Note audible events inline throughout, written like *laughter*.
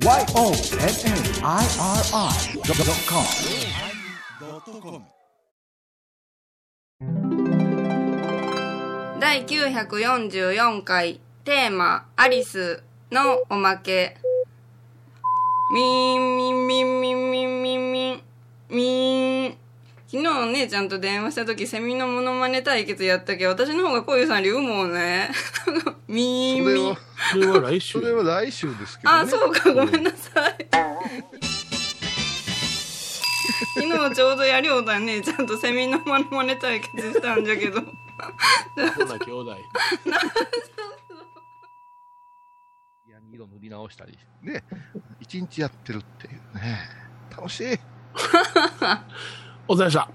YONNIRI.com 第944回テーマ「アリス」のおまけ。ミーンミンミンミンミンミンミンミーン昨日お姉ちゃんと電話した時セミのモノマネ対決やったけど私の方がこういうさんよりうもんね。ミーンミンそれは、来週それは来週ですけどね。あそうかごめんなさい昨日ちょうどやりょうだねちゃんとセミのモノマネ対決したんじゃけどこんな兄弟。いや、色塗り直したり。ね、一日やってるっていうね。楽しい。*laughs* お疲れ様でした。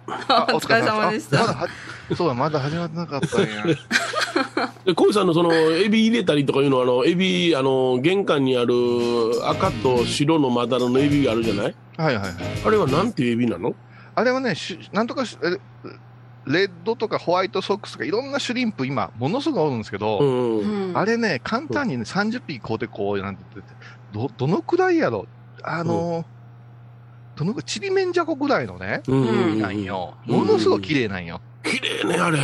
お疲れ様でしたあまだはそうだ、まだ始まってなかったんや。*laughs* で、小井さんのその、エビ入れたりとかいうのは、あの、エビ、あの、玄関にある赤と白のまだらのエビがあるじゃない？はいはいはい。あれはなんていうエビなの？あれはね、しなんとかし、えレッドとかホワイトソックスとかいろんなシュリンプ今、ものすごいおるんですけど、うん。うんあれね、簡単にね、30匹買うてこうなんて言ってて、ど、どのくらいやろ？あの、どのくらい、ちりめんじゃこぐらいのね、うん。なんよ。ものすごい綺麗なんよ。綺麗ね、あれ。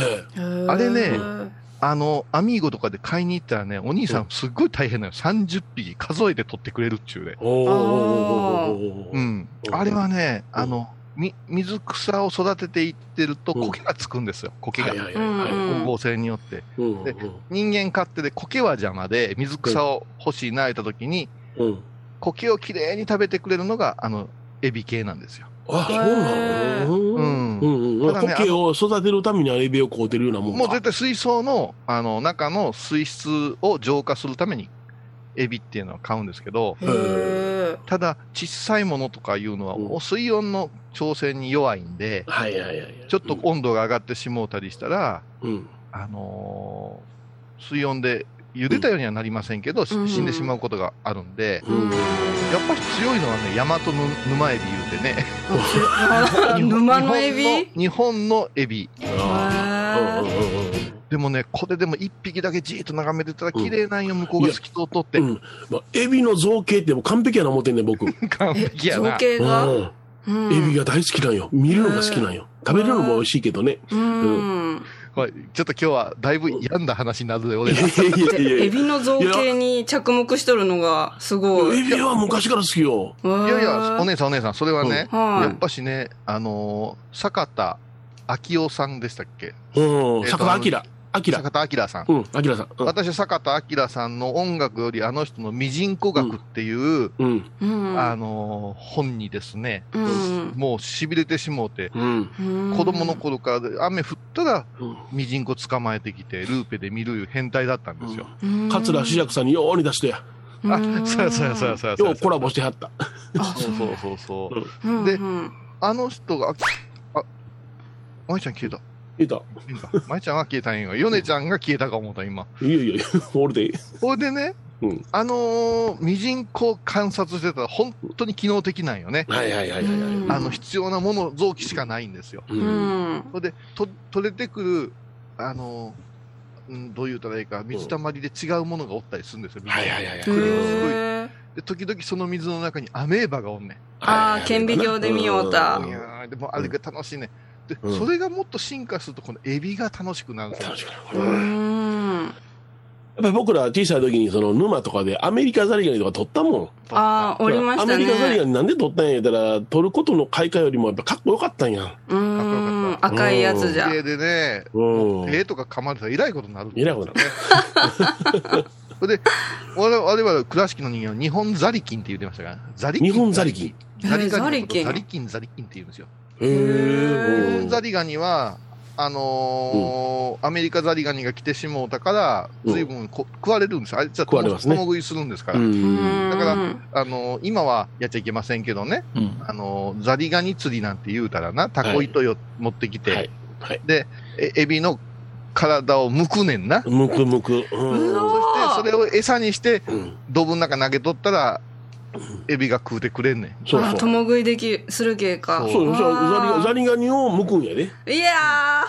あれねあの、アミーゴとかで買いに行ったらね、お兄さんすっごい大変なのよ。30匹数えて取ってくれるっちゅうね。おー。うん。あれはね、あの、み、水草を育てていってるとうん苔がつくんですよ。苔がはい。はいはいはい。うん光合成によって。うんで人間勝手で苔は邪魔で、水草を欲しいなえた時に、うん。苔をきれいに食べてくれるのが、あの、エビ系なんですよ。あ、そうなの？ううんん。うんうん。ただね苔を育てるためにはエビを買うてるようなもんか。もう絶対水槽の、あの、中の水質を浄化するために、エビっていうのは買うんですけど、ただ、小さいものとかいうのは、うんお水温の調整に弱いんで、はいはいはい。ちょっと温度が上がってしもうたりしたら、うん。あのー水温で茹でたようにはなりませんけど、しうん死んでしまうことがあるんで、うん。やっぱり強いのはね、大和の沼エビ言うてね。あ *laughs* 沼のエビ？日本のエビ。でもね、これでも一匹だけじーっと眺めてたら綺麗なんよ、向こうが透き通っとって。うん。まあ、エビの造形ってもう完璧やな思ってんねん、僕。うん。完え璧やな造。形が？うんエビが大好きなんよ。見るのが好きなんよ。食べるのも美味しいけどね。うんちょっと今日はだいぶ病んだ話になるで、俺ら。エビの造形に着目しとるのがすごい。エビは昔から好きよ。いいやいや、お姉さんお姉さん、それはね、はいやっぱしね、あのー坂田昭夫さんでしたっけ？うん。えっと坂田明。明。坂田明さん。うん、明さん。うん私、坂田明さんの音楽よりあの人のミジンコ学っていう、うん。うん。あのー本にですね、うんもう痺れてしもうて、うん。うん子供の頃からで雨降ったらうんミジンコ捕まえてきて、ルーペで見るいう変態だったんですよ。うん桂志らくさんにように出してや。あうん、そうやそうやそうやそうコラボしてはった。あそうそうそうそう。うんでうんあの人が、あ、まいちゃん消えた。いた。まいちゃんは消えたんよ。ヨネちゃんが消えたか思った、今。いやいやいや、俺で。ほいでね、うんあのー、ミジンコ観察してたら本当に機能的なんよね。はいはいはいはいあの、必要なもの、臓器しかないんですよ。う。うんんほいで、と、取れてくる、あのー、うん、どう言うたらいいか、水たまりで違うものがおったりするんですよ。はいはいはいはいすごいで、時々その水の中にアメーバがおんねん。あー顕微鏡で見ようたんいやーでもあれが楽しいね。で、うんそれがもっと進化すると、このエビが楽しくなるんですよ楽。しくなるうやんっぱり僕ら小さい時にその沼とかでアメリカザリガニとか取ったもん。ああ、おりましたアメリカザリガね。ニなんで取ったんや言ったら、取ることの開花よりもやっぱかっこよかったんや。うん。赤いやつじゃ。ででね、うん。手とか噛まれたらえらいことになる。えらいことなる。そ *laughs* れで、我々倉敷の人間は日本ザリキンって言ってましたから、ザリキン。日本ザリキン。ザリキン？ザリキン、ザリキンって言うんですよ。へ日ー本ザリガニは、あのーアメリカザリガニが来てしもうたから、うん随分こ食われるんですよ。あいつは共食いするんですかうら。ん。だからあのー今はやっちゃいけませんけどね、うん。あのーザリガニ釣りなんて言うたらな、タコ糸よ、持ってきて、はい。はい。で、えエビの体を剥くねんな。むくむく。う。うんわそして、それを餌にして、うん。ドブの中投げとったら、エビが食うてくれんねん。あ、そうそう。共食いでき、する系か。そうそうよ。そうザリガザリガニを剥くんやで。いや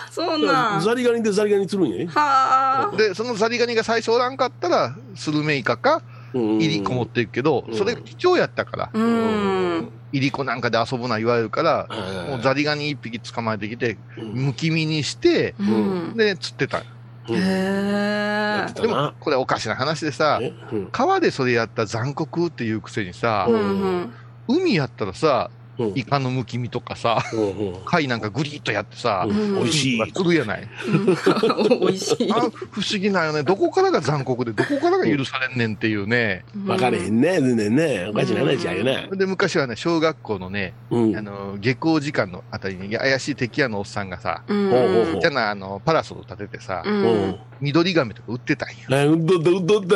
ー、そうなん。ザリガニでザリガニ釣るんやで。はあ。で、そのザリガニが最初おらんかったら、スルメイカか、入入りこもっていくけど、うんそれが貴重やったから、うん。入り子なんかで遊ぶな言われるから、もうザリガニ一匹捕まえてきて、うんむき身にして、うん。で、釣ってた。うんへえ。でも、これおかしな話でさ、えうん川でそれやったら残酷っていうくせにさう、ん。海やったらさ、うんイカのむき身とかさ、貝なんかグリッとやってさ、うん美味しいするやない？美味しい。あ不思議なよね。どこからが残酷で、どこからが許されんねんっていうね。分かれへんね、全然ね。おかしな話やよね。で、昔はね、小学校のね、うん。あの、下校時間のあたりに怪しい敵屋のおっさんがさ、うん。ほうほうほうじゃな、あの、パラソル立ててさ。緑亀とか売ってたんよ。あうっとっ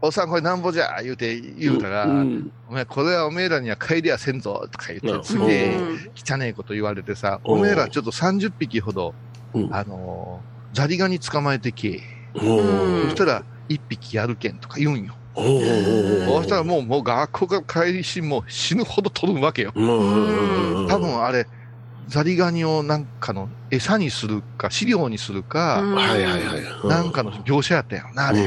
おっさんこれなんぼじゃ？言うて言うたら、うん。お前これはおめえらには帰りやせんぞとか言うんって、すげえうん汚ねえこと言われてさ、うん。おめえらちょっと30匹ほど、うん。あのーザリガニ捕まえてけ。うん。そしたら1匹やるけんとか言うんよ。そうしたらもう、もう学校から帰りし、もう死ぬほど取るわけよ。うん。うん。うん。多分あれ、ザリガニをなんかの餌にするか、飼料にするか、うんはいはい。はい。なんかの業者やったんやろな、あれ。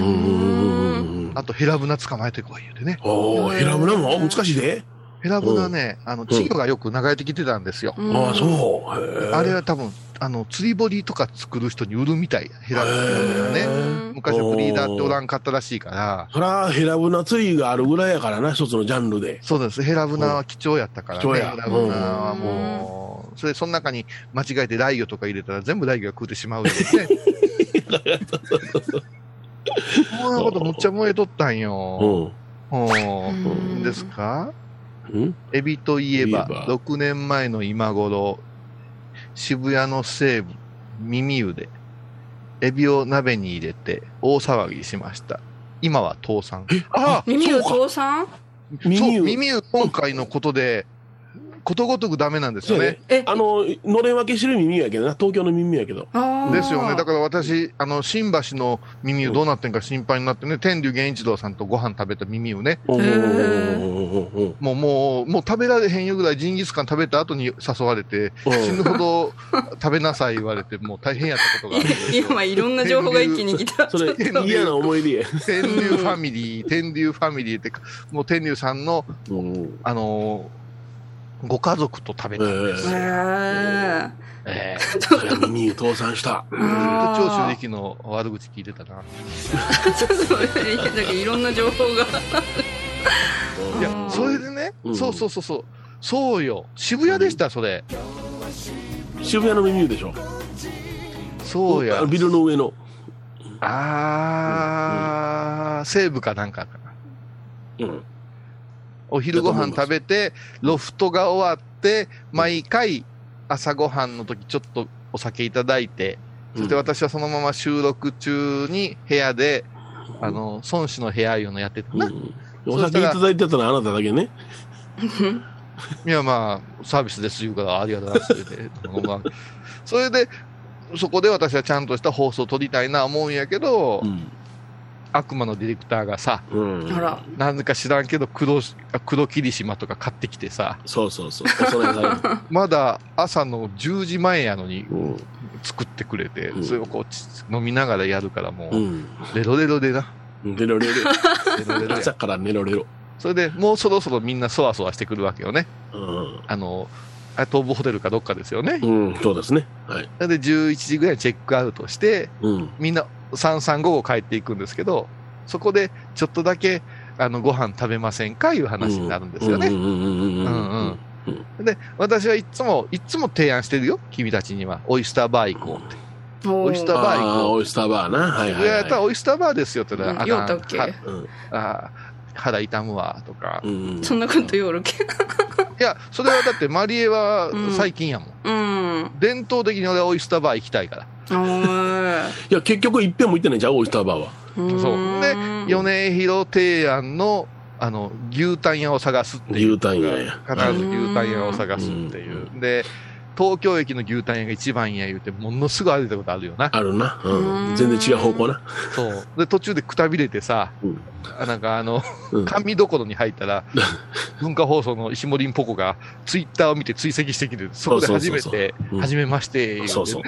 あとヘラブナ捕まえてこい言うてね。おお、ヘラブナも難しいで。ヘラブナね、あの、稚魚がよく流れてきてたんですよ。うんああ、そう。へえあれは多分、あの、釣り堀とか作る人に売るみたい。ヘラブナがね。うん昔はブリーダーっておらんかったらしいから、そら、ヘラブナ釣りがあるぐらいやからな、一つのジャンルで。そうです。ヘラブナは貴重やったからね。貴重やヘラブナはもう、それ、その中に間違えてライギョとか入れたら全部ライギョが食うてしまうよね。*laughs* そんなことむっちゃ燃えとったんうよ。ん。うん。ですか？うん？エビといえばいえば、6年前の今頃、渋谷の西部、耳湯で、エビを鍋に入れて大騒ぎしました。今は倒産。あ耳をそう倒産？そう、耳を耳湯今回のことで、ことごとくダメなんですよねね。。えあの、のれん分けしてる耳やけどな、東京の耳やけど。ですよね。だから私、あの、新橋の耳湯どうなってんか心配になってね、天竜源一郎さんとご飯食べた耳湯ね。もう、もう、もう食べられへんよぐらいジンギスカン食べた後に誘われて、うん死ぬほど *laughs* 食べなさい言われて、もう大変やったことがある。*laughs* 今いろんな情報が一気に来た。それ嫌な思い出や。天竜ファミリー、天竜ファミリーってか、もう天竜さんの、うんあのーご家族と食べたんですよ。へーえそれは耳倒産した。長州力の悪口聞いてたな。ちょっとだけいろんな情報が。いやう、んそれでね、うんそうそうそうそう、そうよ、渋谷でした、それ。渋谷の耳でしょ。そうやあ。ビルの上の。あー、西部かなんかかな。うん。お昼ご飯食べて、ロフトが終わって、毎回朝ご飯の時ちょっとお酒いただいて、そして私はそのまま収録中に部屋で、あの、孫子の部屋いうのやってたな。うんお酒いただいてたのはあなただけね。*laughs* いや、まあ、サービスです言うから、ありがとうございますって言って。まあそれで、そこで私はちゃんとした放送を撮りたいな思うんやけど、うん。悪魔のディレクターがさ、うん。なか知らんけど黒、あ黒霧島とか買ってきてさ、そうそうそう。*laughs* まだ朝の10時前やのにうん。作ってくれて、うんそれをこうち飲みながらやるからもう、うん。レロレロでな。寝ろ寝ろ。レロレロや朝から寝ろ寝ろ。それでもうそろそろみんなそわそわしてくるわけよね。うん。あの、あ東武ホテルかどっかですよね。うん、そうですね。はい。で11時ぐらいにチェックアウトして、うん。みんな335帰っていくんですけど、そこでちょっとだけあのご飯食べませんか？いう話になるんですよね。うんうんうんうんうんうん。で、私はいつも、いつも提案してるよ、君たちには。オイスターバー行こうって。オイスターバー行こうああ、オイスターバーな。はいはいはい。やったらオイスターバーですよって言ったら、うんあかんっあ腹痛むわとか。いうんそんなこと言おるけ。*laughs* や、それはだってマリエはうん最近やもん。うん。伝統的に俺はオイスターバー行きたいから。いや、結局一遍も行ってないじゃん、オイスターバーは。そう。んで、米広提案の、あの、牛タン屋を探すっていう。牛タン屋や。必ず牛タン屋を探すっていう。で、東京駅の牛タン屋が一番や言うて、ものすぐ歩いたことあるよな。あるな。ううんん。全然違う方向な。そう。で、途中でくたびれてさ、うんあなんかあの、うん甘味どころに入ったら、*laughs* 文化放送の石森んぽこがツイッターを見て追跡してきて、そこで初めて初めまして、言うてねそうそう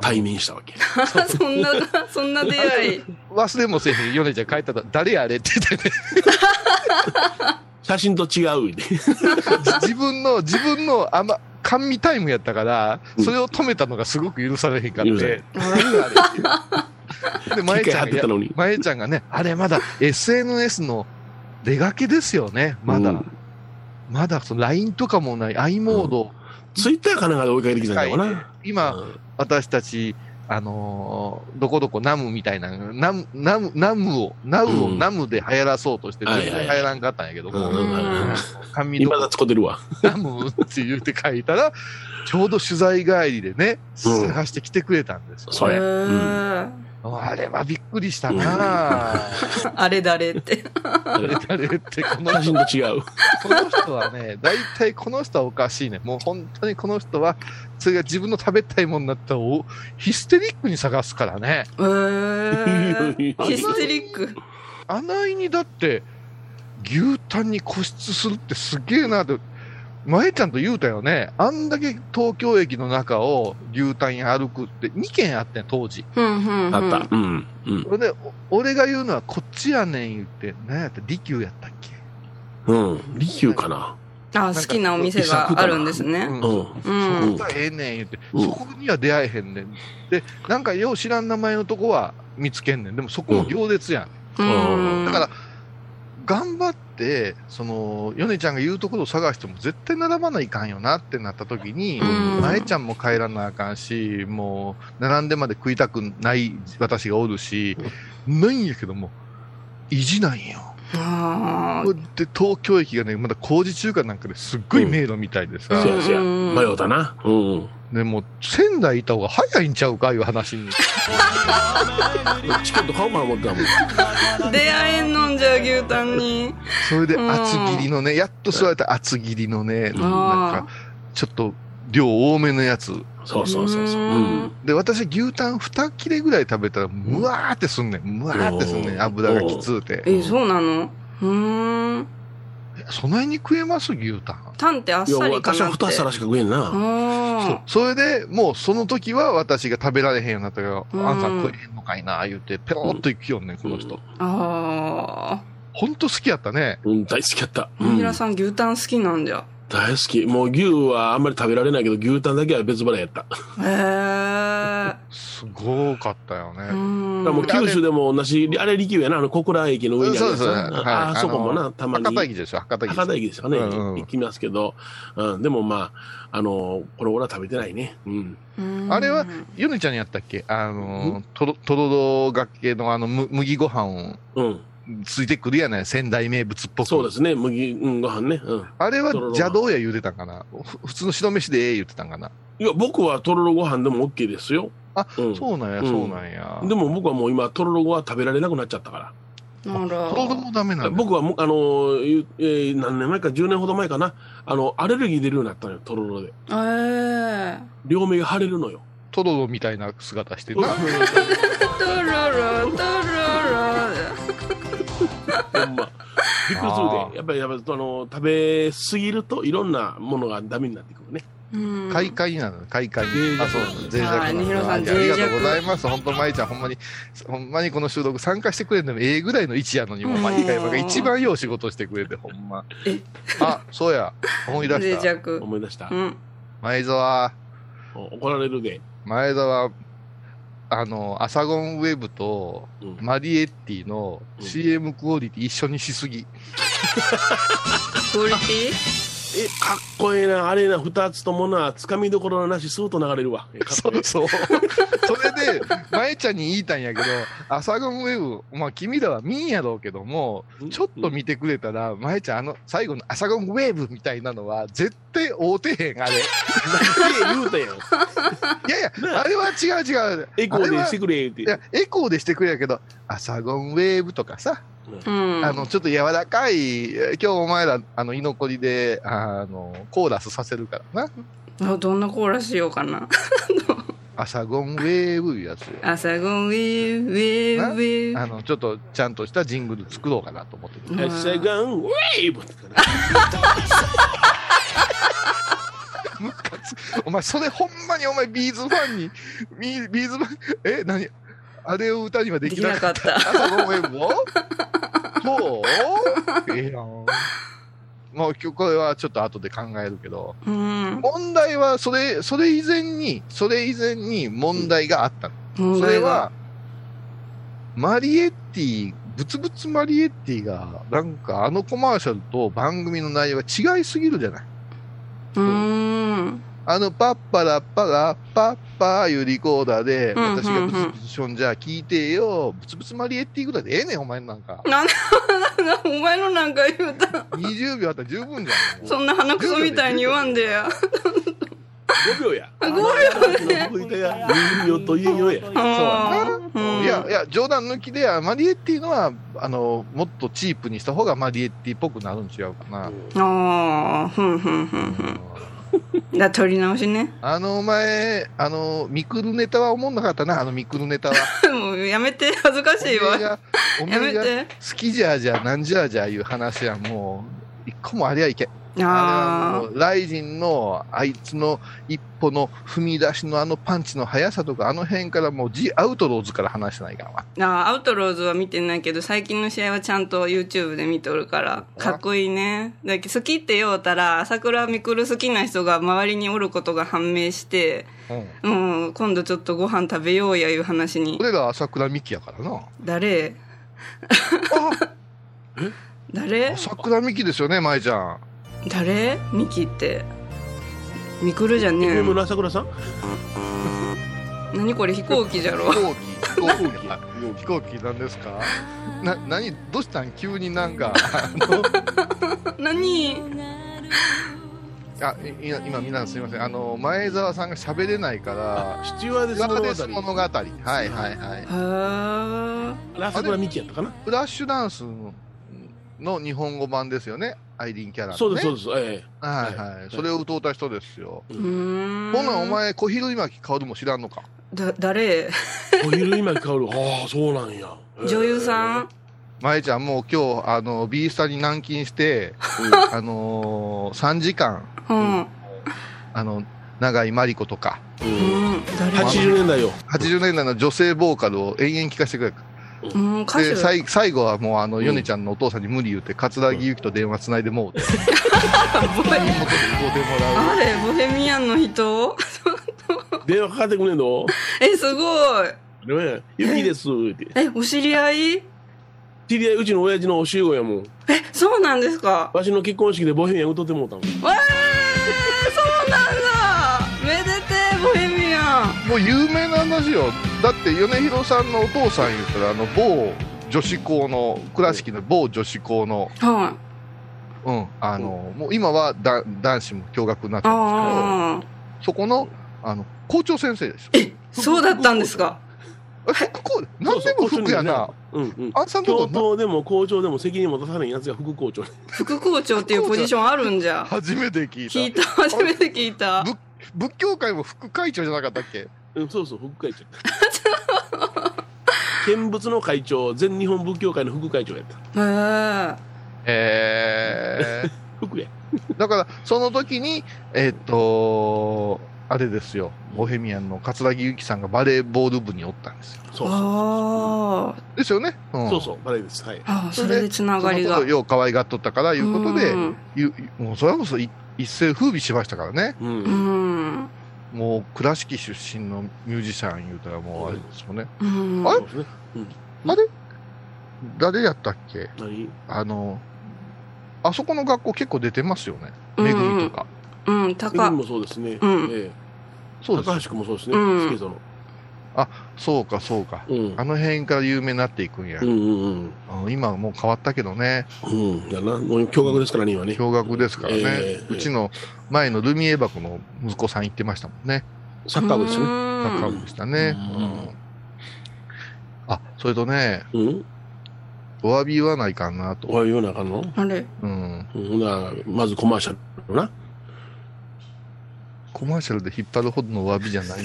対面したわけ。*laughs* そんな、そんな出会い。忘れもせえへん、ヨネちゃん帰ったら、誰あれって言ってね、写真と違うで。*laughs* 自分の、自分の、あんま、甘味タイムやったから、うん。それを止めたのがすごく許されへんかって、*laughs* で、まえちゃんがまえちゃんがね、あれまだ SNS の出がけですよね、まだ。うん。まだその LINE とかもない i モード、ツイッターかなんかで追いかけてきたんだよな。今、うん。私たち、あのーどこどこナムみたいな、ナム、ナム、ナムを、ナウをうん。ナムで流行らそうとして、全然流行らんかったんやけども、うんうんうん。甘味どこ今だ使ってるわ。ナムって言って書いたら、ちょうど取材帰りでね、うん。探してきてくれたんですよ。それへーあれはびっくりしたなぁ。*laughs* あれ誰って。あれ誰って、この人、と違う。この人はね、大体この人はおかしいね。もう本当にこの人は、それが自分の食べたいものになったらお、ヒステリックに探すからね。えー、ヒステリック。あないにだって、牛タンに固執するってすげえなって、前ちゃんと言うたよね。あんだけ東京駅の中を牛タンに歩くって2軒あってん、当時。あった。うん。うん。それで、お俺が言うのはこっちやねん言って、何やった？利休やったっけ？うん。利休かな。あ、好きなお店があるんですね。うんうん。うんそこがええねん言って、うんそこには出会えへんねん。で、なんかよう知らん名前のとこは見つけんねん。でもそこも行列やん。うん。だから、頑張って、その、ヨネちゃんが言うところを探しても絶対並ばないかんよなってなった時に、うんまえちゃんも帰らなあかんし、もう、並んでまで食いたくない私がおるし、ないんやけども、意地なんよ。で、東京駅がね、まだ工事中かなんかですっごい迷路みたいでさ、せやせや。うん迷うたな。うん。でもう仙台いた方が早いんちゃうかいう話に。チケット買おうかな思っもん。出会えんのんじゃ牛タンに。それでうん厚切りのね、やっと座れた厚切りのね、んなんか、ちょっと量多めのやつ。そうそうそうそう。ううんん。で、私牛タン2切れぐらい食べたら、むわーってすんねん。むわーってすんねうんん。油がきつうて。え、そうなの？うーん。そないに食えます？牛タン。タンってあっさりか私はなって。二皿しか食えんな。あそれで、もうその時は私が食べられへんようになったから、うんあんた食えへんのかいな、言うて、ペロッといくよんねん、この人。あ。あほんと好きやったね。うん、大好きやった。あ。うんみらさん牛タン好きなんじゃ。大好き。もう牛はあんまり食べられないけど、牛タンだけは別腹やった。へえ。すごかったようね。もう九州でも同じ、あれ、利休やな、あの、小倉駅の上にあるやつそうですね。なああそこもな、たまに。博多駅ですよ、博多駅。博多駅ですかね、うんうん行きますけど、うん、でもまあ、あの、これ俺は食べてないね。うん。うんあれは、ヨネちゃんにやったっけ？あの、とろ、とろろがけのあの、む麦ご飯をうん。ついてくるやない、仙台名物っぽく。そうですね、麦、うん、ご飯ね。うん。あれは邪道や言うてたんかな？ふ普通の白飯でええ言うてたんかな？いや、僕はとろろご飯でも OK ですよ。あ、うんそうなんや、うんそうなんや。でも僕はもう今、とろろは食べられなくなっちゃったから。あら。とろろもダメなんだ。僕はもう、あの、ゆえー何年前か、10年ほど前かな、あの、アレルギー出るようになったのよ、とろろで。ええ。両目が腫れるのよ。とろろみたいな姿してるな。とろろ、とろほんま。びっくりするで。やっぱり、やっぱり、あの、食べ過ぎるといろんなものがダメになってくるね。ろ。うん。快快になるの、快快に脆。弱あ、そう、脆弱はいなのありがとうございます。本当、舞ちゃん、ほんまに、ほんまにこの収録参加してくれるのもええぐらいの位置やのに、もう毎回毎回一番よう仕事してくれて、ほんまえ。あ、そうや、思い出脆した。弱。思い出したう。ん。前澤、怒られるで。前澤、あの、アサゴンウェブとうん。マリエッティの CM クオリティ一緒にしすぎ。クオリティ？え、かっこええな、あれな、二つともな、つかみどころのなし、スーッと流れるわ。そうそう。*laughs* それで、前ちゃんに言いたんやけど、アサゴンウェブ、まあ君らは見んやろうけども、ちょっと見てくれたら、前ちゃんあの、最後のアサゴンウェーブみたいなのは、絶対合うてへん、あれ。い何言うたやん。*laughs* やいや、あれは違う違う。エコーでしてくれって。いや、エコーでしてくれやけど、アサゴンウェーブとかさ、うん。あの、ちょっと柔らかい、今日お前ら、あの、居残りで、あの、コーラスさせるからな。あどんなコーラしようかな。*laughs* アサゴンウェーブいうやつよ。朝ごんウィーウィーウィー。あの、ちょっとちゃんとしたジングル作ろうかなと思ってる。うんセガンウェーブ *laughs* お前、それほんまにお前、ビーズファンに、ビーズファン、え、何？あれを歌にはできなかった。できなかあ、ごめん、も？う *laughs* そう？ええやん。もう今日これはちょっと後で考えるけど、うん。問題はそれ、それ以前に、それ以前に問題があったの。問題がそれは、マリエッティ、ブツブツマリエッティが、なんかあのコマーシャルと番組の内容が違いすぎるじゃない。うーん。あの、パッパラッパラッパッパーいうリコーダーで、うんうんうん私がブツブツしょんじゃ聞いてよ、ブツブツマリエッティぐらいでええねん、お前なんか。なんで、お前のなんか言うた。20秒あったら十分じゃん。そんな鼻くそみたいに言わんでや。5秒や。5秒ね。2秒というよや。うんいや、いや、冗談抜きで、マリエッティのは、あの、もっとチープにした方がマリエッティっぽくなるん違うかな。ああ、ふんふんふんふん。*laughs* だ、取り直しね。あの、お前、あの、ミクルネタは思んなかったな、あのミクルネタは。*laughs* もうやめて、恥ずかしいわ。やめて。好きじゃじゃ、なんじゃじゃいう話はもう、一個もありゃいけん。ああライジンの、あいつの一歩の踏み出しのあのパンチの速さとか、あの辺からもう、ジ・アウトローズから話してないからわ。あ。アウトローズは見てないけど、最近の試合はちゃんと YouTube で見とるから、かっこいいね。だけど好きって言おうたら、朝倉未来好きな人が周りにおることが判明して、うん。うん、今度ちょっとご飯食べようやいう話に。俺ら朝倉美希やからな。誰？*laughs* 誰？朝倉美希ですよね、舞ちゃん。誰？ミキって。ミクルじゃねえ。村朝倉さん？何これ飛行機じゃろ。飛。行機、飛行機、あ飛行機なんですか？な、何、どうしたん？急になんか、*laughs* 何？あ、い今、今皆さんすみません。あの、前澤さんが喋れないから、父親ですスチュワーデス物語物語。はいはいはい。は朝倉美希やったかな？フラッシュダンスのの日本語版ですよね。アイリーンキャラの、ね。そうです、そうです。えはいはい。はいそれを歌うた人ですよ。ほな、お前、小比類巻薫も知らんのか？だ、誰？え。お昼今香る。ああ、そうなんや。女優さん？舞ちゃん、もう今日、あの、ビースタに軟禁して、あのー、3時間、うん。あの、長井真理子とか、う。うんん。誰80年代よ。80年代の女性ボーカルを延々聞かせてくれ。うん、歌手で、最最後はもう、あの、うん米ちゃんのお父さんに無理言うて、桂木由紀と電話つないでもうて。あれボヘミアンの人 *laughs* 電話かかってくんねんの？え、すごい。ねゆきです。って。え、お知り合い？知り合いうちの親父の教え子やもん。え、そうなんですか？わしの結婚式でボヘミアン歌ってもうたもん。えー、もう有名な話よ。だって、米広さんのお父さん言ったら、あの、某女子校の、倉敷の某女子校の、はい。うん、あの、もう今はだ男子も共学になってるんですけど、ああ。そこの、あの、校長先生ですよ。え、そうだったんですか？え、副校、なんでも副やな。うんうん。あんさんと教こな頭でも校長でも責任持たさないやつが副校長。副校長っていうポジションあるんじゃ。初めて聞いた。聞いた、初めて聞いた。ぶ仏教界も副会長じゃなかったっけ？うん、そうそう、副会長。見物の会長、全日本仏教会の副会長やった。へえ。えー、副や。だから、その時に、えーっと、あれですよ、ボヘミアンの桂木由紀さんがバレーボール部におったんですよ。そうそう。あですよね。うん、そうそう、バレーです。はい。あ。それでつながりがその。ことをよう可愛がっとったから、いうことで、うんゆもうそれこそい一世風靡しましたからね。う。うんん。もう倉敷出身のミュージシャン言うたらもうあれですよね。うん。あれ？そうん。あれ？誰やったっけ？何？あの、あそこの学校結構出てますよね。うんめぐみとか。うん、メグ高。もそうですね。うんええそうです高橋君もそうですね。うんスケートの。そうか、そうか。うん。あの辺から有名になっていくんや。うんうんうん今はもう変わったけどね。うん。うん。やな。もう驚愕ですからね、今ね。驚愕ですからね。ええうちの前のルミエ箱の息子さん言ってましたもんね。サッカー部ですね。サッカー部でしたね。うんうんあ、それとね、うん？お詫び言わないかんなと。おい、言わなあかんの？あれ？うん。まずコマーシャルな。コマーシャルで引っ張るほどのお詫びじゃないん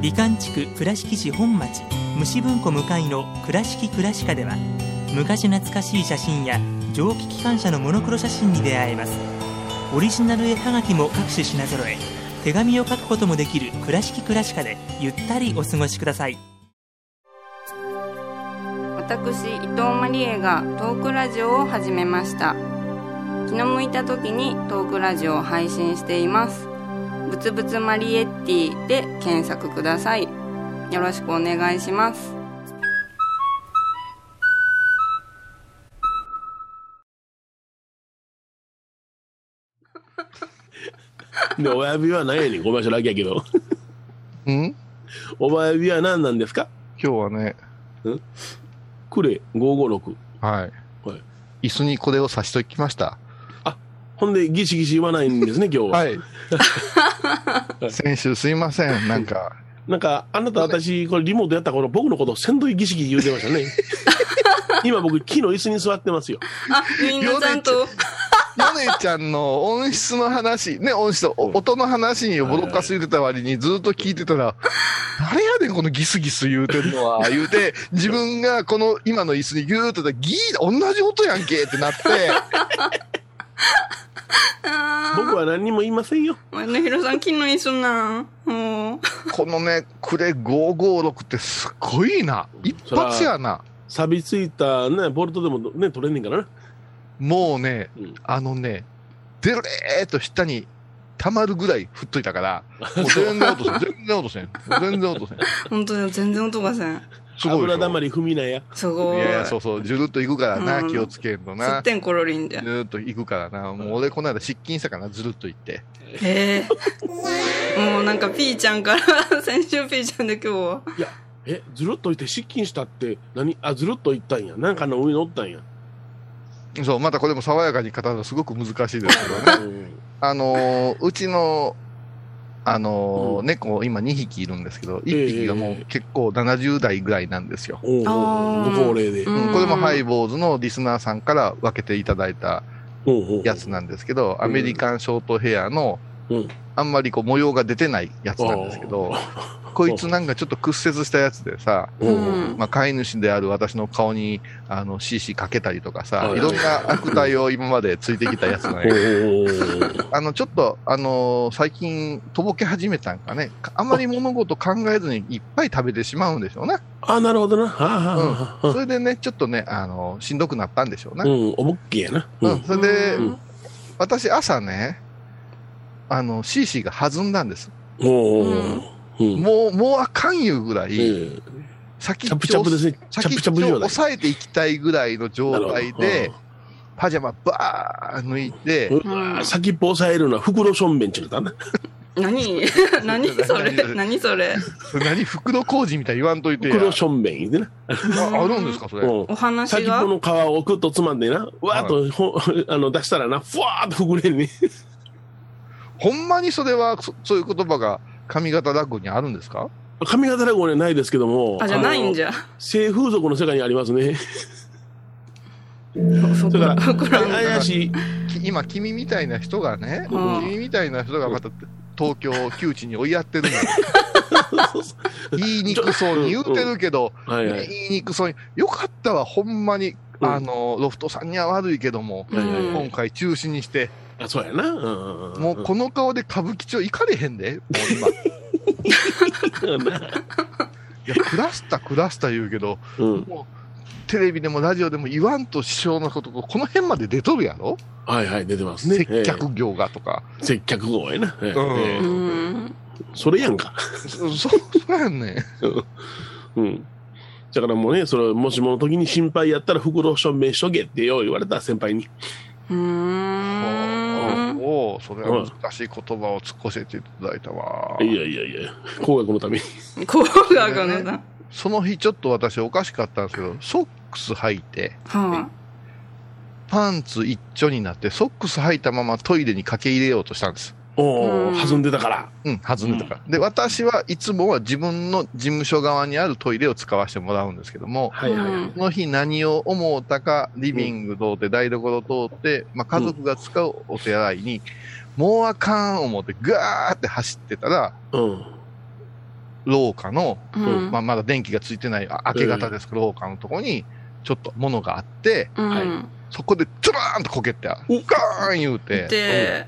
美観地区倉敷市本町虫文庫向かいの「倉敷倉歯科」では昔懐かしい写真や蒸気機関車のモノクロ写真に出会えます。オリジナル絵はがきも各種品揃え手紙を書くこともできる「倉敷倉歯科」でゆったりお過ごしください。私伊藤マリエがトークラジオを始めました。気の向いた時にトークラジオを配信しています。ぶつぶつマリエッティで検索くださいよろしくお願いします *laughs* で、親指は何やねん。ごめんなさい、だけやけど。うん？お親指は何なんですか？今日はね、クレ556。はい。はい。椅子にこれを差しときました。ほんで、ギシギシ言わないんですね、今日は。はい。*laughs* *laughs* 先週すいません。なんか、なんか、あなた私、これリモートやった頃、僕のこと、先導ギシギシ言うてましたね。*laughs* 今僕、木の椅子に座ってますよ。あみんなちゃんとヨネちゃんの音質の話、ね、音質、お音の話にボロカス言ってた割にずっと聞いてたら、誰やねん、このギスギス言うてんのは、言うて、*laughs* 自分がこの今の椅子にギューってたら、ギー、同じ音やんけってなって、僕は何にも言いませんよ。前野弘さん昨日一緒なんもうこのね、クレ556ってすごいな。一発やな。錆びついたね、ボルトでもね、取れんねんからな。もうね、うんあのね、デレーっと下に溜まるぐらい振っといたから、もう全然落と *laughs* せん。全然落とせん。全然落とせん。本当に全然音がせんすごい。油だまり踏みなや。すごいいやいや、そうそう、ジュルっといくからな、うん気をつけんとすなっ。てんころりんじゃずーっと行くからな。もう俺この間失禁したからな、ずるっと行って。へえもうなんかピーちゃんから先週ピーちゃんで今日はえ、ずるっといて失禁したって、何？あ、ずるっといったんや。なんかの上におったんや。そう、またこれも爽やかに語るのすごく難しいですけどね。*laughs* うんあのーうちの、あのーうん。猫、今2匹いるんですけど、ええ1匹がもう結構70代ぐらいなんですよ。ご高齢で。うんうんこれもハイボーズのリスナーさんから分けていただいたやつなんですけど、アメリカンショートヘアのうん、あんまりこう模様が出てないやつなんですけど、こいつなんかちょっと屈折したやつでさ、まあ、飼い主である私の顔に、あの、CC かけたりとかさ、はいいろんな悪態を今までついてきたやつなんやけどおうおうあの、ちょっと、あのー最近、とぼけ始めたんかね。かあまり物事考えずにいっぱい食べてしまうんでしょうね。あ、なるほどな。はあ、はあはあはそれでね、ちょっとね、あのしんどくなったんでしょうね。うん、おぼっけやな。うん。それで、うん私朝ね、あの、CC が弾んだんです。おうおうおううん。もう、もうあかんいうぐらい、ええ。先チャプチャプですね。チャ先プチャプ状態。抑えていきたいぐらいの状態でほ、パジャマバー抜いて、先っぽ押さえるのは袋しょんべんちゅうのだな。何？*laughs* 何それ？何？それ？何？袋工事みたいに言わんといてや。袋しょんべん言うてな。ああるんですか、それ？うん。お話先っぽがの皮をくっとつまんでな、わーっとほ、*laughs* あの出したらな、ふわーっと膨れるね。ほんまにそれは、そそういう言葉が上方落語にあるんですか？髪型ラゴねないですけども、あじゃないんじゃ。ゃ性風俗の世界にありますね。*laughs* そだから、怪しい。き今、君みたいな人がね、うん。君みたいな人がまた東京、窮地に追いやってるのよ。*laughs* 言いにくそうに言うてるけど。言いにくそうに、よかったわ、ほんまに、うん。あの、ロフトさんには悪いけども、今回中止にして、あ、そうやな。うんうんうんもうこの顔で歌舞伎町行かれへんで、もう今。*laughs* いや、クラスタ、クラスタ言うけど、うん。テレビでもラジオでも言わんと師匠のこと、この辺まで出とるやろ？はいはい、出てますね。接客業がとか。ええ。接客号やな。ええうんええうんそれやんか。そ、そそうやんねん。うん。だからもうね、それ、もしもの時に心配やったら袋しょんべんしとけってよう言われた先輩に。うーんを、それは難しい言葉を突っ教えていただいたわ。いやいやいや、工学のために。工学のだ。その日ちょっと私おかしかったん。ですけど、ソックス履いて、はパンツ一丁になって、ソックス履いたままトイレに駆け入れようとしたん。です。お弾んでたから。うん、弾んでたから。で、私はいつもは自分の事務所側にあるトイレを使わせてもらうんですけども、はいはいはい。その日何を思うたか、リビング通って台所通って、まあ、家族が使うお手洗いに、もうあかん思ってガーって走ってたら、うん。廊下の、うん。まあ、まだ電気がついてないあ明け方ですけど、廊下のところに、ちょっと物があって、うん。はいそこでトゥラーンとこけて、ガーン言うて、で、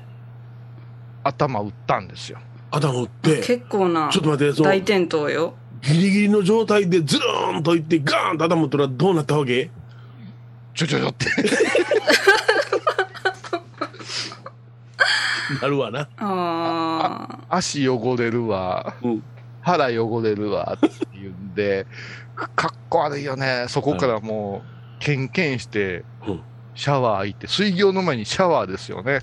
頭打ったんですよ。頭打って、結構なちょっと待って、大転倒よ。ギリギリの状態でズルーンといって、ガーンと頭打ったらどうなったわけ？ちょちょちょって。*laughs* なるわな。あ足汚れるわ、うん腹汚れるわって言うんで、かっこ悪いよね。そこからもう、ケンケンしてうん、シャワー行って、水行の前にシャワーですよね。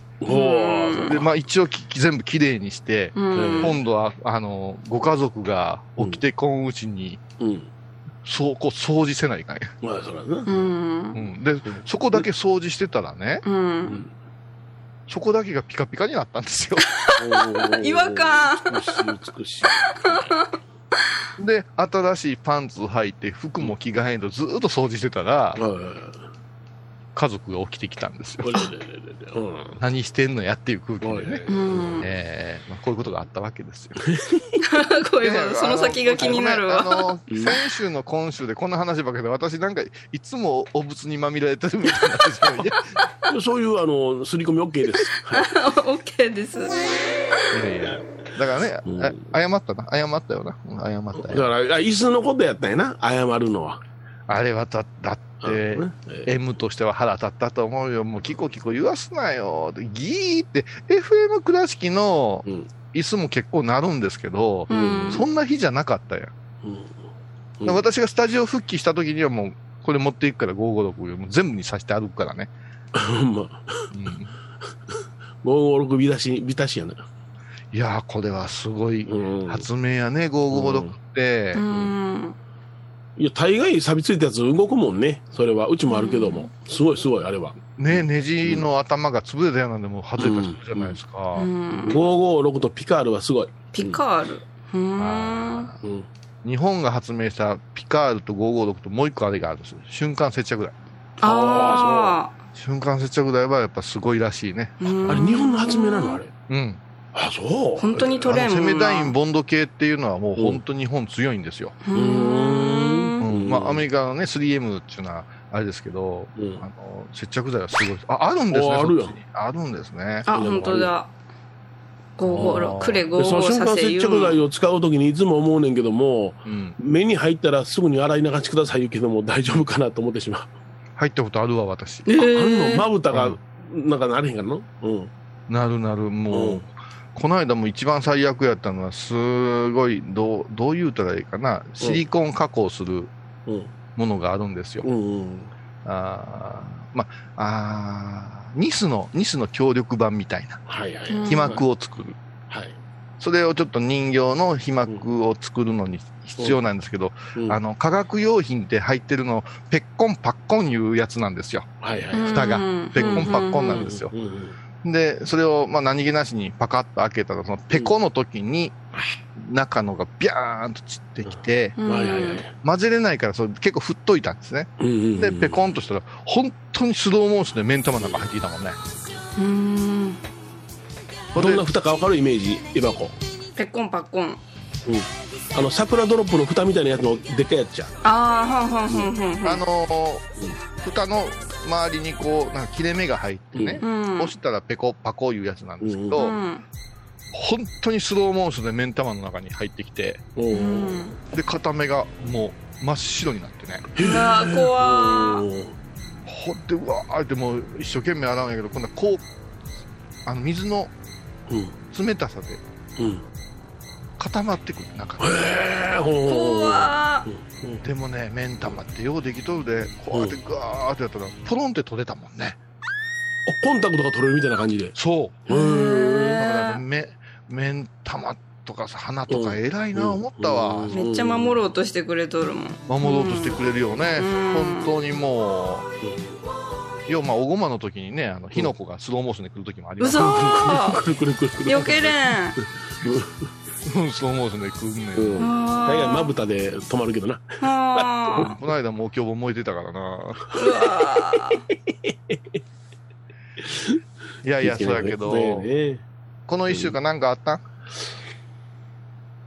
で、まあ一応き全部きれいにして。今度は、あの、ご家族が起きてこんうちに、うん。そう、こう掃除せないかんや。まあ、そらな。う。うんん。で、そこだけ掃除してたらね、う。うんん。そこだけがピカピカになったんですよ。*laughs* 違和感美しい、美しい。で、新しいパンツ履いて、服も着替えんとずーっと掃除してたら、はいはいはい家族が起きてきたんですよ。何してんのやっていう空気でね。うん。ええまあ、こういうことがあったわけですよ。*laughs* こういうこと、その先が気になるあわ。先週の今週でこんな話ばっかりで、私なんかいつもお仏にまみれてるみたいな *laughs* そういう、あの、刷り込み OK です。はい。オッケーです。いやいやだからね、うんあ謝ったな。謝ったよな。うん謝ったよ。だから、あ椅子のことやったんやな、謝るのは。あれはだだって、うんねええ M としては腹立ったと思うよ。もうキコキコ言わすなよ。でギーって、FM 倉敷のうん椅子も結構なるんですけど、うん。そんな日じゃなかったやん。うんうん私がスタジオ復帰した時にはもう、これ持っていくから556もう全部にさして歩くからね。*laughs* ま、うん556ビタシ、ビタシやな。いやー、これはすごいうん。発明やね、556って。うん。いや、大概錆びついたやつ動くもんね。それは。うちもあるけども。すごいすごい、あれは。ね、ネジの頭が潰れたようなんでもう外れたじゃないですか。うん。556とピカールはすごい。ピカール。うーん。日本が発明したピカールと556ともう一個あれがあるんですよ。瞬間接着剤。あ瞬間接着剤はやっぱすごいらしいね。あ。れ、日本の発明なの？あれ。うん。あ、そう。本当に取れんあのもんな。セメダイン、ボンド系っていうのはもう本当日本強いんですよ。うん。まあアメリリカのね、3M っていうのはあれですけど、カ。うんあの、接着剤はすごい。あ、あるんですね。ああるあるんですね。あ、本当だ。556、クレでその55さ瞬間接着剤を使うときにいつも思うねんけども、うん。目に入ったらすぐに洗い流してください言うけども大丈夫かなと思ってしまう。入ったことあるわ、私。えあんの？ーまぶたがうん、なんかなれへんかな？うん。なるなる、もう、うんこの間も一番最悪やったのは、すごい、どう、どう言うたらいいかな、シリコン加工するうん。ものがあるんですよ。うんうん。あーまあ、ニスの、ニスの協力版みたいな、はいはい。うん皮膜を作る。はい。それをちょっと人形の皮膜を作るのに必要なんですけど、うんあの、化学用品って入ってるの、ペッコンパッコンいうやつなんですよ。はいはい。蓋がうんペッコンパッコンなんですようんうんで、それを、まあ、何気なしにパカッと開けたら、そのペコの時に、中のがビャーンと散ってきて。混ぜれないから、それ結構振っといたんですね。うんうんうんで、ペコンとしたら、本当にスローモーションで目ん玉の中入っていたもんね。うーん。どんな蓋か分かるイメージ、エバコ。ペッコンパッコン。あの、桜ドロップの蓋みたいなやつのでっかいやつじゃん。ああ、はんはんはんはんはん。あのー、蓋の周りにこう、なんか切れ目が入ってね、うん。押したらペコパコいうやつなんですけうど、ん。本当にスローモーションで目ん玉の中に入ってきて。で、片目がもう真っ白になってね。うわー、怖ー。うんほんで、うわーってもう一生懸命洗うんやけど、今度はこう、あの、水の冷たさでうん。固まってくる、中に。へーほうんでもね、目ん玉ってようできとるで、こうやってガーってやったら、ポロンって取れたもんね。コンタクトが取れるみたいな感じで。そう。へーだから目、目ん玉とかさ、鼻とか偉いな、思ったわ。うん。めっちゃ守ろうとしてくれとるもん。守ろうとしてくれるよね。うん。本当にもう、要はまあ、おごまの時にね、あの、火の粉がスローモーションで来る時もあります。嘘くるくるくるくる。避けれん。うん。*laughs* スローモーションで来るね。うん。あ大概まぶたで止まるけどな。あこの間もう今日も燃えてたからな。ーうわいやいや、そうやけど、ねこの一週間なんかあった？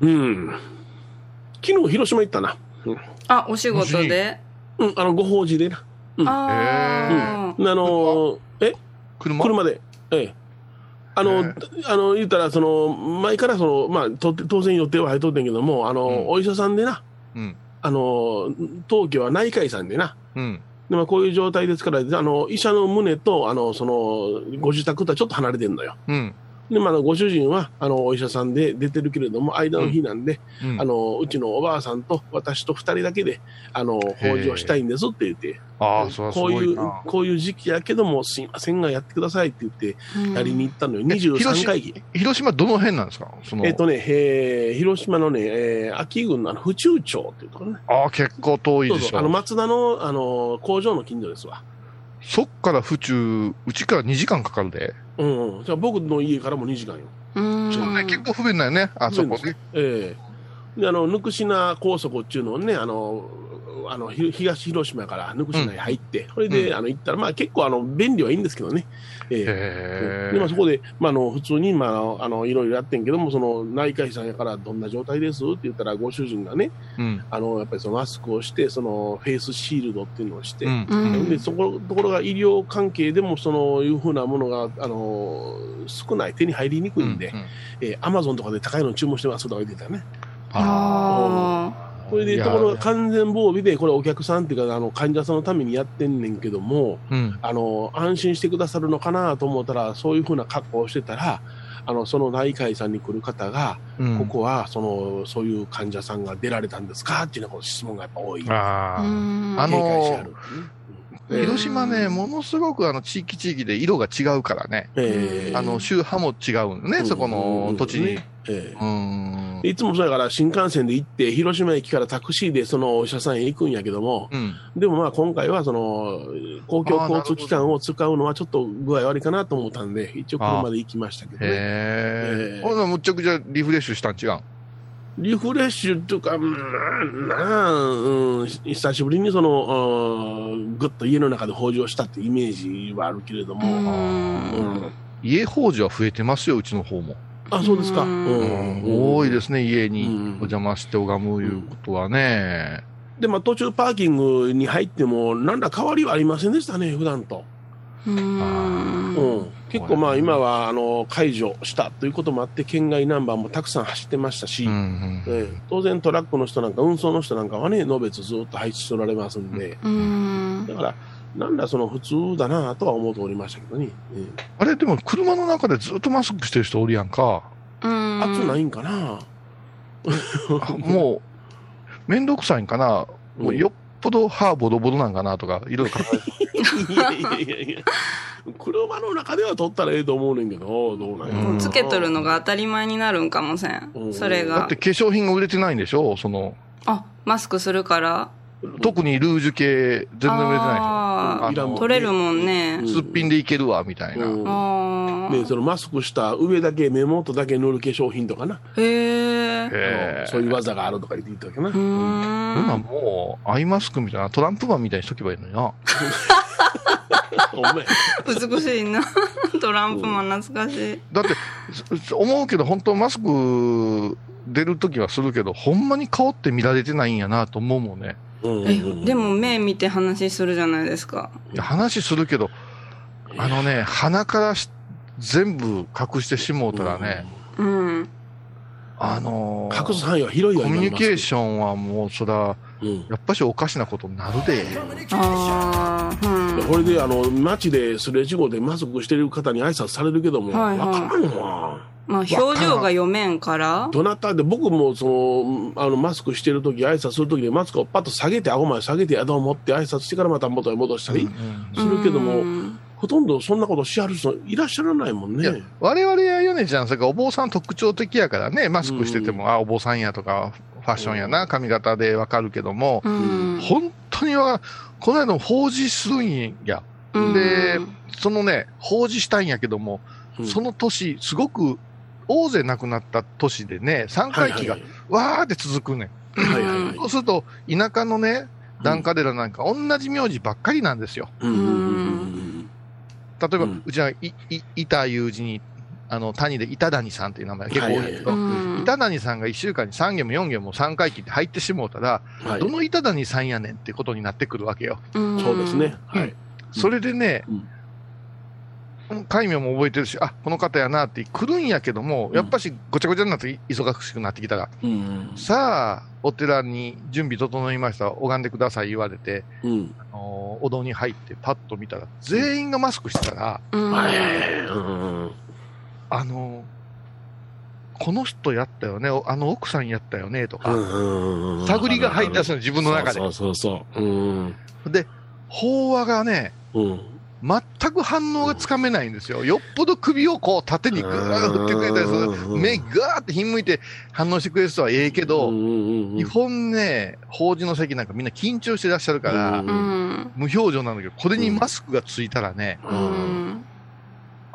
んうん。昨日広島行ったな。ーあお仕事で？うん、あの、ご法事でな。うんああのーえ？車？車で。ええ。あの、ねあの、言ったら、その、前からその、まあ、と当然予定は入っとってんけども、あの、うんお医者さんでな、うん。あの、当家は内科医さんでな、うん。でまあ、こういう状態ですから、あの、医者の胸と、あの、その、ご自宅とはちょっと離れてるのよ。うん。で、まああの、ご主人は、あの、お医者さんで出てるけれども、間の日なんで、うんあの、うちのおばあさんと私と二人だけで、あの、法事をしたいんですって言って、ああ、そこういうこういう時期やけども、すいませんがやってくださいって言って、ーやりに行ったのよ。え23回忌。広島どの辺なんですか？その、えっとね、えー広島のね、えー秋郡のあの府中町っていうところね。ああ、結構遠いそうそう、あの、でしょ。松田の、あの、工場の近所ですわ。そっから府中、うちから2時間かかるで。うん、うん。じゃあ僕の家からも2時間よ。うんそうね、結構不便だよね、あそこね。ええで、あの、ぬくしな高速っていうのをね、あの、あの、ひ東広島からぬくしなに入って、それで、うん。あの、行ったら、まあ結構、あの、便利はいいんですけどね。ええ。へで、まあ、えそ。こで、まあ、あの、普通に、まああの、いろいろやってんけども、その、内科医さんやから、どんな状態です？って言ったら、ご主人がね、うん。あの、やっぱりそのマスクをして、その、フェイスシールドっていうのをして、で、そこ、ところが医療関係でも、その、いうふうなものが、あの、少ない、手に入りにくいんで、アマゾンとかで高いの注文してますとか言ってたね。あこれで、ところが完全防備で、これお客さんっていうか、あの、患者さんのためにやってんねんけども、うん。あの、安心してくださるのかなと思ったら、そういうふうな格好をしてたら、あの、その内科医さんに来る方が、うん。ここは、その、そういう患者さんが出られたんですかっていうような質問がやっぱ多い。ああ。ある。広島ね、ものすごくあの地域地域で色が違うからね。えー。あの、宗派も違うのね、そこの土地に。いつもそうやから新幹線で行って、広島駅からタクシーでそのお医者さんへ行くんやけども、うん。でもまあ今回はその公共交通機関を使うのはちょっと具合悪いかなと思ったんで、一応車で行きましたけどね。ほんならむっちゃくちゃリフレッシュしたん違うんリフレッシュっていうか、うんなあ、うん、久しぶりにその、うんぐっと家の中で法事をしたってイメージはあるけれどうも、うんん家法事は増えてますよ、うちの方も。あ、そうですか。ううんん多いですね、家にうんお邪魔して拝むいうことはね。で、まあ途中パーキングに入っても、なんだ変わりはありませんでしたね、普段と。うん。うん、結構まあ今はあの解除したということもあって、県外ナンバーもたくさん走ってましたし、うんうんええ当然トラックの人なんか運送の人なんかはね、のべつずっと配置しておられますんで、うん。だから、なんだその普通だなとは思っておりましたけどね。えあれ、でも車の中でずっとマスクしてる人おるやんか。うん。え暑ないんかな、もう、めんどくさいんかな。もうよっぽど歯ボロボロなんかなとか、いろいろ考えて。*laughs* いやいやいやいや、車の中では撮ったらええと思うねんけど、どうなんやつけとるのが当たり前になるんかもせん、うん。それが。だって化粧品が売れてないんでしょその、あマスクするから特にルージュ系、全然売れてないあでしょ。取れるもんね、うんすっぴんでいけるわ、みたいな。うん。ああで、そのマスクした上だけ、目元だけ塗る化粧品とかな、へえ。そういう技があるとか言って言ったわけな。うそん。なん。んもう、アイマスクみたいな、トランプマンみたいにしとけばいいのにな。*laughs* お前美しいな。*laughs* トランプマン懐かしい。だって、そ思うけど、本当マスク出るときはするけど、ほんまに顔って見られてないんやなと思うもんね。でも目見て話するじゃないですか。いや話するけど、あのね、鼻からし全部隠してしもうたらね、うん。あのー隠す範囲は広いよコミュニケーョションはもう、そら、ン、うん。やっぱしおかしなことになるで。ああうん。これであの街ですれ違うでマスクしてる方に挨拶されるけども、はいはい。わからんわ。まあ表情が読めんから。どなたで僕もそのあのマスクしてる時挨拶する時にマスクをパッと下げて顎まで下げてやどうもって挨拶してからまた元へ戻したりするけども、うん。ほとんどそんなことしはる人いらっしゃらないもんね。我々や米ちゃん、それからお坊さん特徴的やからね、マスクしてても、あ、お坊さんやとか、ファッションやな、髪型でわかるけども、うん。本当にわかこの間も法事するんや。うん。で、そのね、法事したんやけども、うん。その年、すごく大勢亡くなった年でね、三回忌がはいわーって続くねん。はいはいはい。そうすると、田舎のね、檀家寺なんか同じ名字ばっかりなんですよ。うん。例えば、ううんちはい、い、板いう字に、あの、谷で板谷さんっていう名前が結構多いんだけど、うん。板谷さんが1週間に3件も4件も3回忌って入ってしもうたら、うんはい。どの板谷さんやねんってことになってくるわけよ。うん。そうですね。はい。それでねうん、戒名も覚えてるし、あ、この方やなって来るん。やけども、やっぱしごちゃごちゃになって忙しくなってきたら、うん。さあ、お寺に準備整いました、拝ん。でください言われて、うん。あのお堂に入ってパッと見たら、全員がマスクしてたら、うん。あのこの人やったよね、あの奥さん。やったよねとか、探りが入ったん。ですよ、自分の中で。そうそうそう。で、法話がね、うん。全く反応がつかめないんですよ。よっぽど首をこう縦にぐーっと振ってくれたりする。うん目ガーってひんむいて反応してくれる人はええけど、日本ね、法事の席なんかみんな緊張してらっしゃるから、無表情なんだけど、これにマスクがついたらね、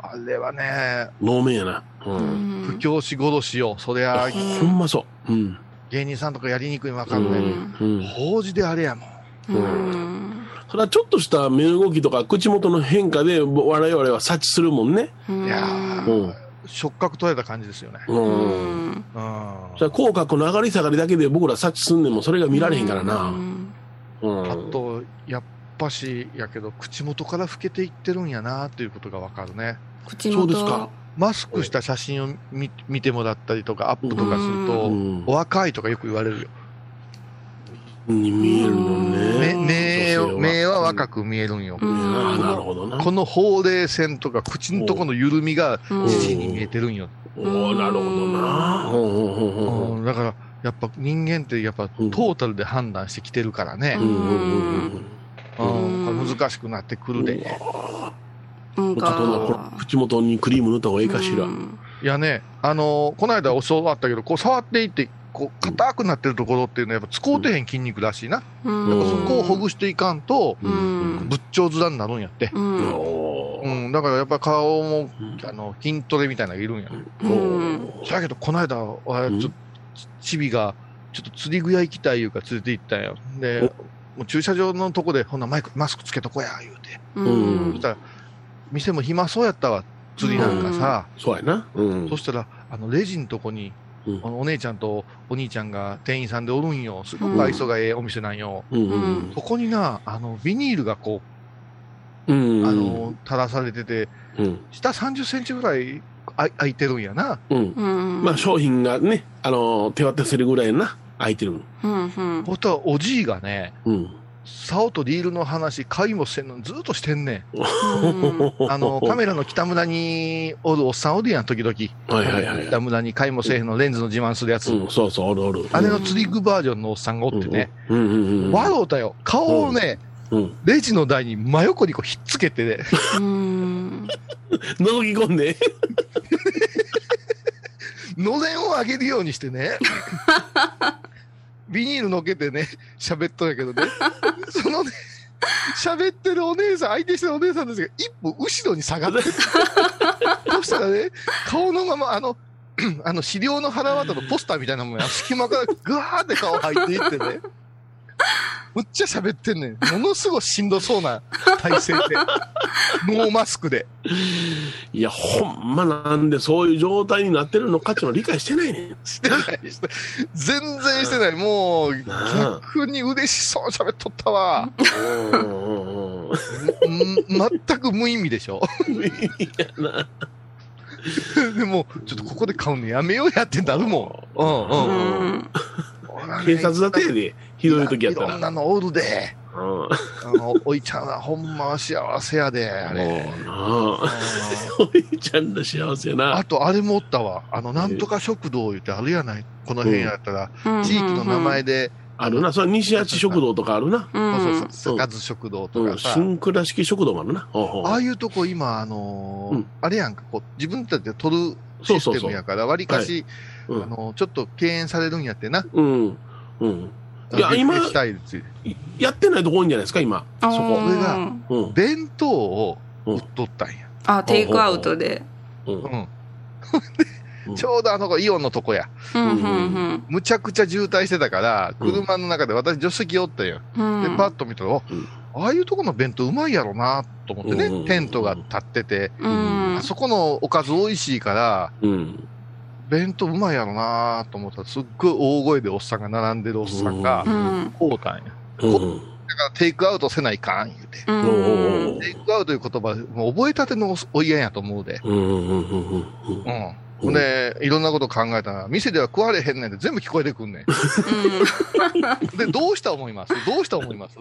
あれはね、能面やな。不教師殺しよ。そりゃ、ほんまそう。うん。芸人さんとかやりにくいのわかうんね。うん。法事であれやもん。うんそれはちょっとした目動きとか口元の変化で我々は察知するもんね。うんいやうーん、触覚取れた感じですよね。う。うんんうん。口角の上がり下がりだけで僕ら察知すんねんもそれが見られへんからうな。んうん。あと、やっぱしやけど、口元から老けていってるんやなっていうことがわかるね。口元そうですか。マスクした写真を見見てもらったりとか、アップとかすると、うんお若いとかよく言われるよ。に見えるのね。目目を目は若く。く見えるんよ。うんああ、なるほどな。このほうれい線とか口のとこの緩みがうんじじいに見えてるんよ。おーなるほどな。うんうんうんうんうんだから、やっぱ人間ってやっぱトうんータルで判断してきてるからねう。んうんうんうん難しくなってくるで。なんちょっ口元にクリーム塗った方がいいかしら。うんいやね、あのーこの間教わったけど、こう触っていって、こう、硬くなってるところっていうのはやっぱ使うてへん筋肉らしいな。うんやっぱそこをほぐしていかんと、うん仏頂面になるんやって。うんうん、だからやっぱ顔もうん、あの、筋トレみたいなのがいるんや。うんそやけど、この間、あうんちょチビが、ちょっと釣り具屋行きたいいうか連れて行ったんよ。で、もう駐車場のとこで、ほんなマイク、マスクつけとこや、言うて。うんそしたら、店も暇そうやったわ、釣りなんかさ。そうやな。うんそしたら、あの、レジのとこに、うんあのお姉ちゃんとお兄ちゃんが店員さんでおるんよ。すごく愛想がええお店なんよ。うんうんそこにな、あの、ビニールがこうんう、あの、垂らされてて、うん下30センチぐらいあい開いてるんやな。うんうんまあ商品がね、あの、手渡せるぐらいやな、空いてる。うんうんほんとはおじいがね、うん。竿とリールの話、買いもせんのずっとしてんねうんん。あの、*laughs* カメラの北村におるおっさんおるやん、時々。はいはいはい。北村に買いもせんのレンズの自慢するやつ。うん、そうそう、おるおる。あれの釣り具バージョンのおっさんがおってね。うんうんうん。笑うたよ。顔をね、うん。レジの台に真横にこうひっつけてね、うん *laughs* 覗き込んで。*laughs* のれんを上げるようにしてね、ビニールのっけてね、*laughs* 喋っとんやけどね、*laughs* そのね、喋ってるお姉さん、相手してるお姉さんですが、一歩後ろに下がってる。*laughs* そしたらね、顔のまま、あの、*clears throat* あの資料の腹渡のポスターみたいなもんや、隙間からぐわーって顔入っていってね、むっちゃ喋ってんねん。ものすごいしんどそうな体勢で、ノーマスクで。いや、ほんまなんでそういう状態になってるのかっていうのを理解してないねん。してないして全然してない。もう、逆に嬉しそうに喋っとったわ。全く無意味でしょ。いやな。でも、ちょっとここで買うのやめようやってなるもん。うんううんうん。ん警察だってやで、ひどい時やったら。いろんなのおるで。うん。あの、おいちゃんはほんまは幸せやで、あれ。おいちゃんの幸せやな。あと、あれもおったわ。あの、なんとか食堂言ってあるやない？この辺やったら、うん地域の名前で、あるな。それ西八食堂とかあるな。う。そうそうそう、坂津食堂とうん。かさ、新倉敷食堂もあるな。ああいうとこ今、あのーうんあれやんか、こう、自分たちで取るシステムやから、わりかし、うんあのーちょっと敬遠されるんやってな。うん。うん。いや、今、やってないとこ多いんじゃないですか、今。そこ。これが。弁当を売っとったんや。あ、テイクアウトで。うん *laughs* ちょうどあの子、イオンのとこや。むちゃくちゃ渋滞してたから、うん車の中で私助手席おったよ。うん。で、パッと見たら、あうんああいうとこの弁当うまいやろなと思ってね、うんテントが立ってて、うんあ。そこのおかず美味しいから、うん。弁当うまいやろなと思ったら、すっごい大声でおっさんが並んでるおっさんがう、ん。こうたんや。うん。だからテイクアウトせないかん言うて。テイクアウトいう言葉、もう覚えたてのお家やと思うで。うんうんうんうんうんうん。ほんで、いろんなこと考えたら、店では食われへんねんで全部聞こえてくんねん。で、どうした思います？どうした思います？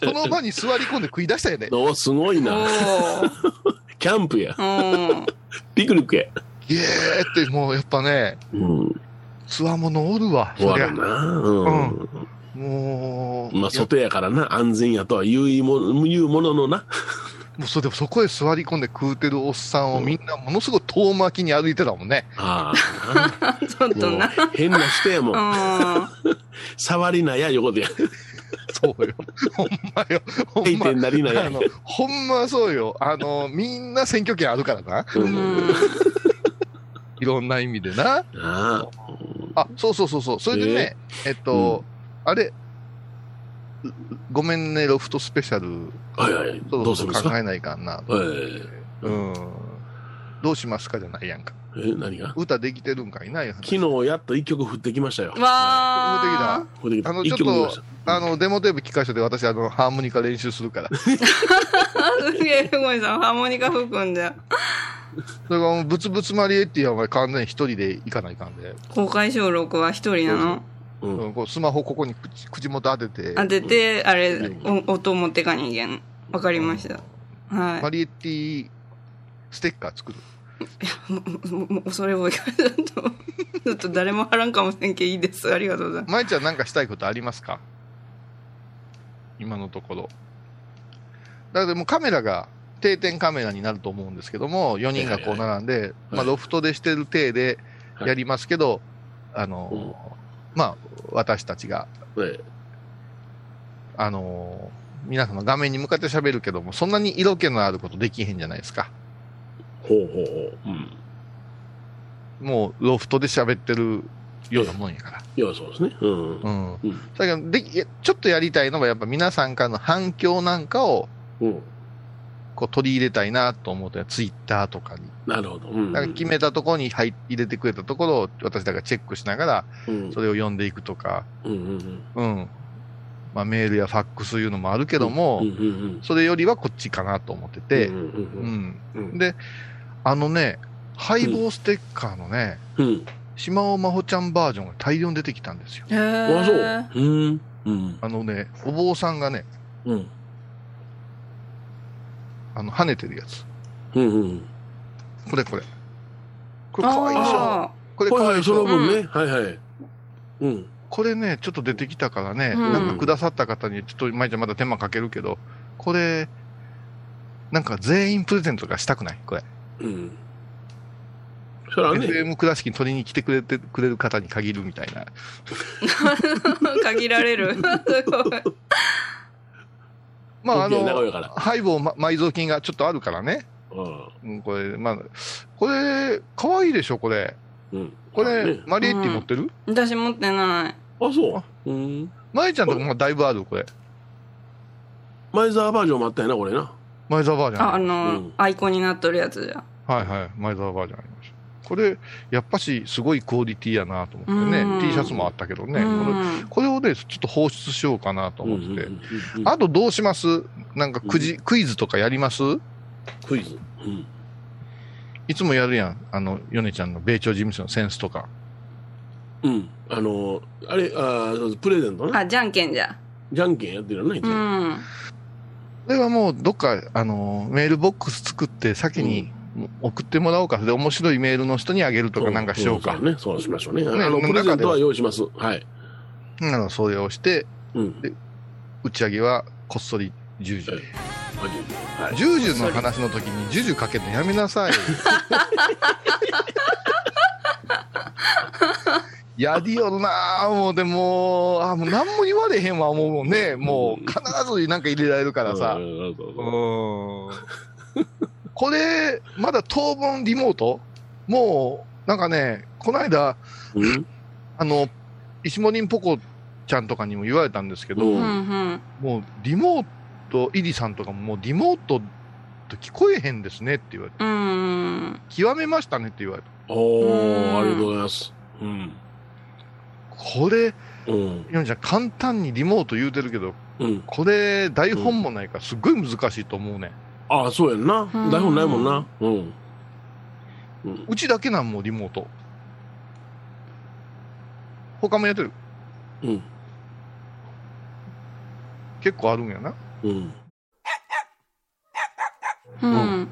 その場に座り込んで食い出したやで。*laughs* おすごいおな。ー *laughs* キャンプや。うん。ピクニックや。イエーってもうやっぱね、うん。つわものおるわ。そりゃ終わる。な。うん。もう、まあ、いや外やからな。安全やとは言うも言うもののな。もうそれでもそこへ座り込んで食うてるおっさんをみんなものすごい遠巻きに歩いてたもんね。ああ。*laughs* ちょっともうな。変な人やも。うんん。触りなや、横でや。そうよ。ほんまよ。ほん閉ま。店なりなやあ。の、ほんまそうよ。あの、みんな選挙権あるからな。う。うんん。いろんな意味でな。ああ、そうそうそうそう。それでね、えっと、あれ、ごめんね、ロフトスペシャル、あ。はいはい。どうするんですか？考えないかんな。えうん。どうしますか？じゃないやんか。え、何が？歌できてるんかいない昨日やっと一曲降ってきましたよ。わー。降ってきた。あの、一ちょっとあの、デモテープ聞かせて私、あの、ハーモニカ練習するから。すげえ、ふごいさん、ハーモニカ吹くんだよ。それが、ブツブツマリエッティはお前完全に一人で行かないかんで。公開収録は一人なの？た。うん。うん、こうスマホここに口口元当てて、当てて、あれ、お音持ってかにいけん。わかりました。はマリエッティステッカー作る。い。ももも恐れ多いから、ちょっと、*laughs* ちょっと誰も貼らんかもしれんけいいです。ありがとうございます。舞ちゃんなんかしたいことありますか？今のところ。だからもうカメラが定点カメラになると思うんですけども、4人がこう並んで、まあロフトでしてる体でやりますけど、あの、まあ私たちが、ねあの、皆さんの画面に向かって喋るけども、そんなに色気のあることできへんじゃないですか。ほうほうほう。うん。もうロフトで喋ってるようなもんやから。いや、そうですね。うん。うん。うん。だけどでき、ちょっとやりたいのはやっぱ皆さんからの反響なんかをうん。こう取り入れたいなと思って、ツイッターとかに。なるほど。うん。だから決めたところに入入れてくれたところを私だからチェックしながら、うん。それを読んでいくとか、うんうんうん。まあメールやファックスいうのもあるけども、うん。うんうんそれよりはこっちかなと思ってうん。て、うんううんん。うん。で、あのね、ハイボーステッカーのね、うん。島尾真帆ちゃんバージョンが大量に出てきたんですよ。へあ、そう。ー。うん。うん。あのね、お坊さんがね、うん。あの、跳ねてるやつ。うんうん。これこれ。これかわいいでしょあこれかはいはいい、わいでしょその分ね。はいはい。うん。これね、ちょっと出てきたからね、うんなんかくださった方に、ちょっと、毎ちゃんまだ手間かけるけど、これ、なんか全員プレゼントとかしたくない？これ。うん。それはね、FM 倉敷に取りに来てくれてくれる方に限るみたいな。ー *laughs* 限られる。*laughs* まあ、あの。ハイボーま埋蔵金がちょっとあるからね。うん。うん、これ、まあ、これ、かわいいでしょ、これ。うん。これ、ねマリエッティ持ってる？私持ってない。あ、そう。うん。マイちゃんとかもだいぶある、これ。前澤バージョンもあったよな、これな。前澤バージョンあ、あ。の、うんアイコンになっとるやつじゃ。はいはい。前澤バージョンありました。これ、やっぱし、すごいクオリティやなと思ってね。うん T シャツもあったけどね。うこれんこれをね、ちょっと放出しようかなと思ってあとどうします？なんかくじ、クイズとかやります？クイズ。うん。いつもやるやん。あの、ヨネちゃんの米朝事務所のセンスとか。うん。あの、あれ、あプレゼントな。あ、じゃんけんじゃ。じゃんけんやってるよね。うもん。これはもう、どっか、あの、メールボックス作って先に送ってもらおうか。で、面白いメールの人にあげるとかなんかしようか。そね。そうしましょうね。ねあの、プレゼントは用意します。はい。あのそれをして、うん。打ち上げはこっそり10時で。はい。ジュージュの話の時にジュジュかけるのやめなさい。*laughs* やりよるなぁ、もうでも、あ、もう何も言われへんわ、もうね、もう必ずなんか入れられるからさう。ん。これ、まだ当分リモート？もう、なんかね、この間、うん？あの、石森んぽこちゃんとかにも言われたんですけど、もうリモート、イリさんとかももうリモートと聞こえへんですねって言われて、極めましたねって言われた。おありがとうございます。うん。これ、うん。ちゃん簡単にリモート言うてるけど、うん。これ台本もないからすっごい難しいと思うね。ああ、そうやんな。ん台本ないもんな。うん。うちだけなんもうリモート。他もやってる。うん。結構あるんやな。うん。うん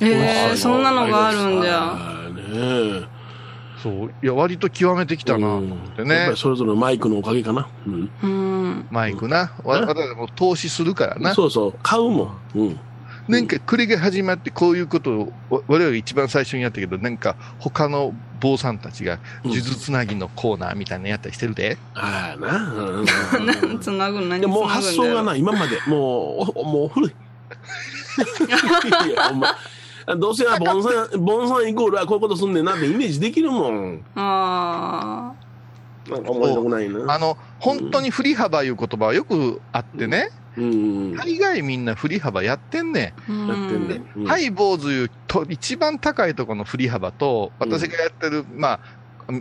えー、そんなのがあるんじゃ。ゃ。ねそう。いや、割と極めてきたなと思ってねやっぱり。それぞれのマイクのおかげかな。うん。うん。マイクな。わね私も投資するからな。そうそう。買うもん。うん。なんか、これが始まってこういうことを、わ我々一番最初にやったけど、なんか、他の坊さんたちが、うん数珠つなぎのコーナーみたいなのやったりしてるで。ああな。う *laughs* んなんつなぐの何つなぐもう発想がな、今まで、もう、おもう古い。*laughs* いやほんまどうせはボンさん、ボンさんイコールはこういうことすんねんなってイメージできるもん。あなんか思いたくないな。あの、本当に振り幅いう言葉はよくあってね、うん。や大概みんな振り幅やってんねあ。うんってんね。うんん。ハイ坊主いうと一番高いところの振り幅と、私がやってる、まあ、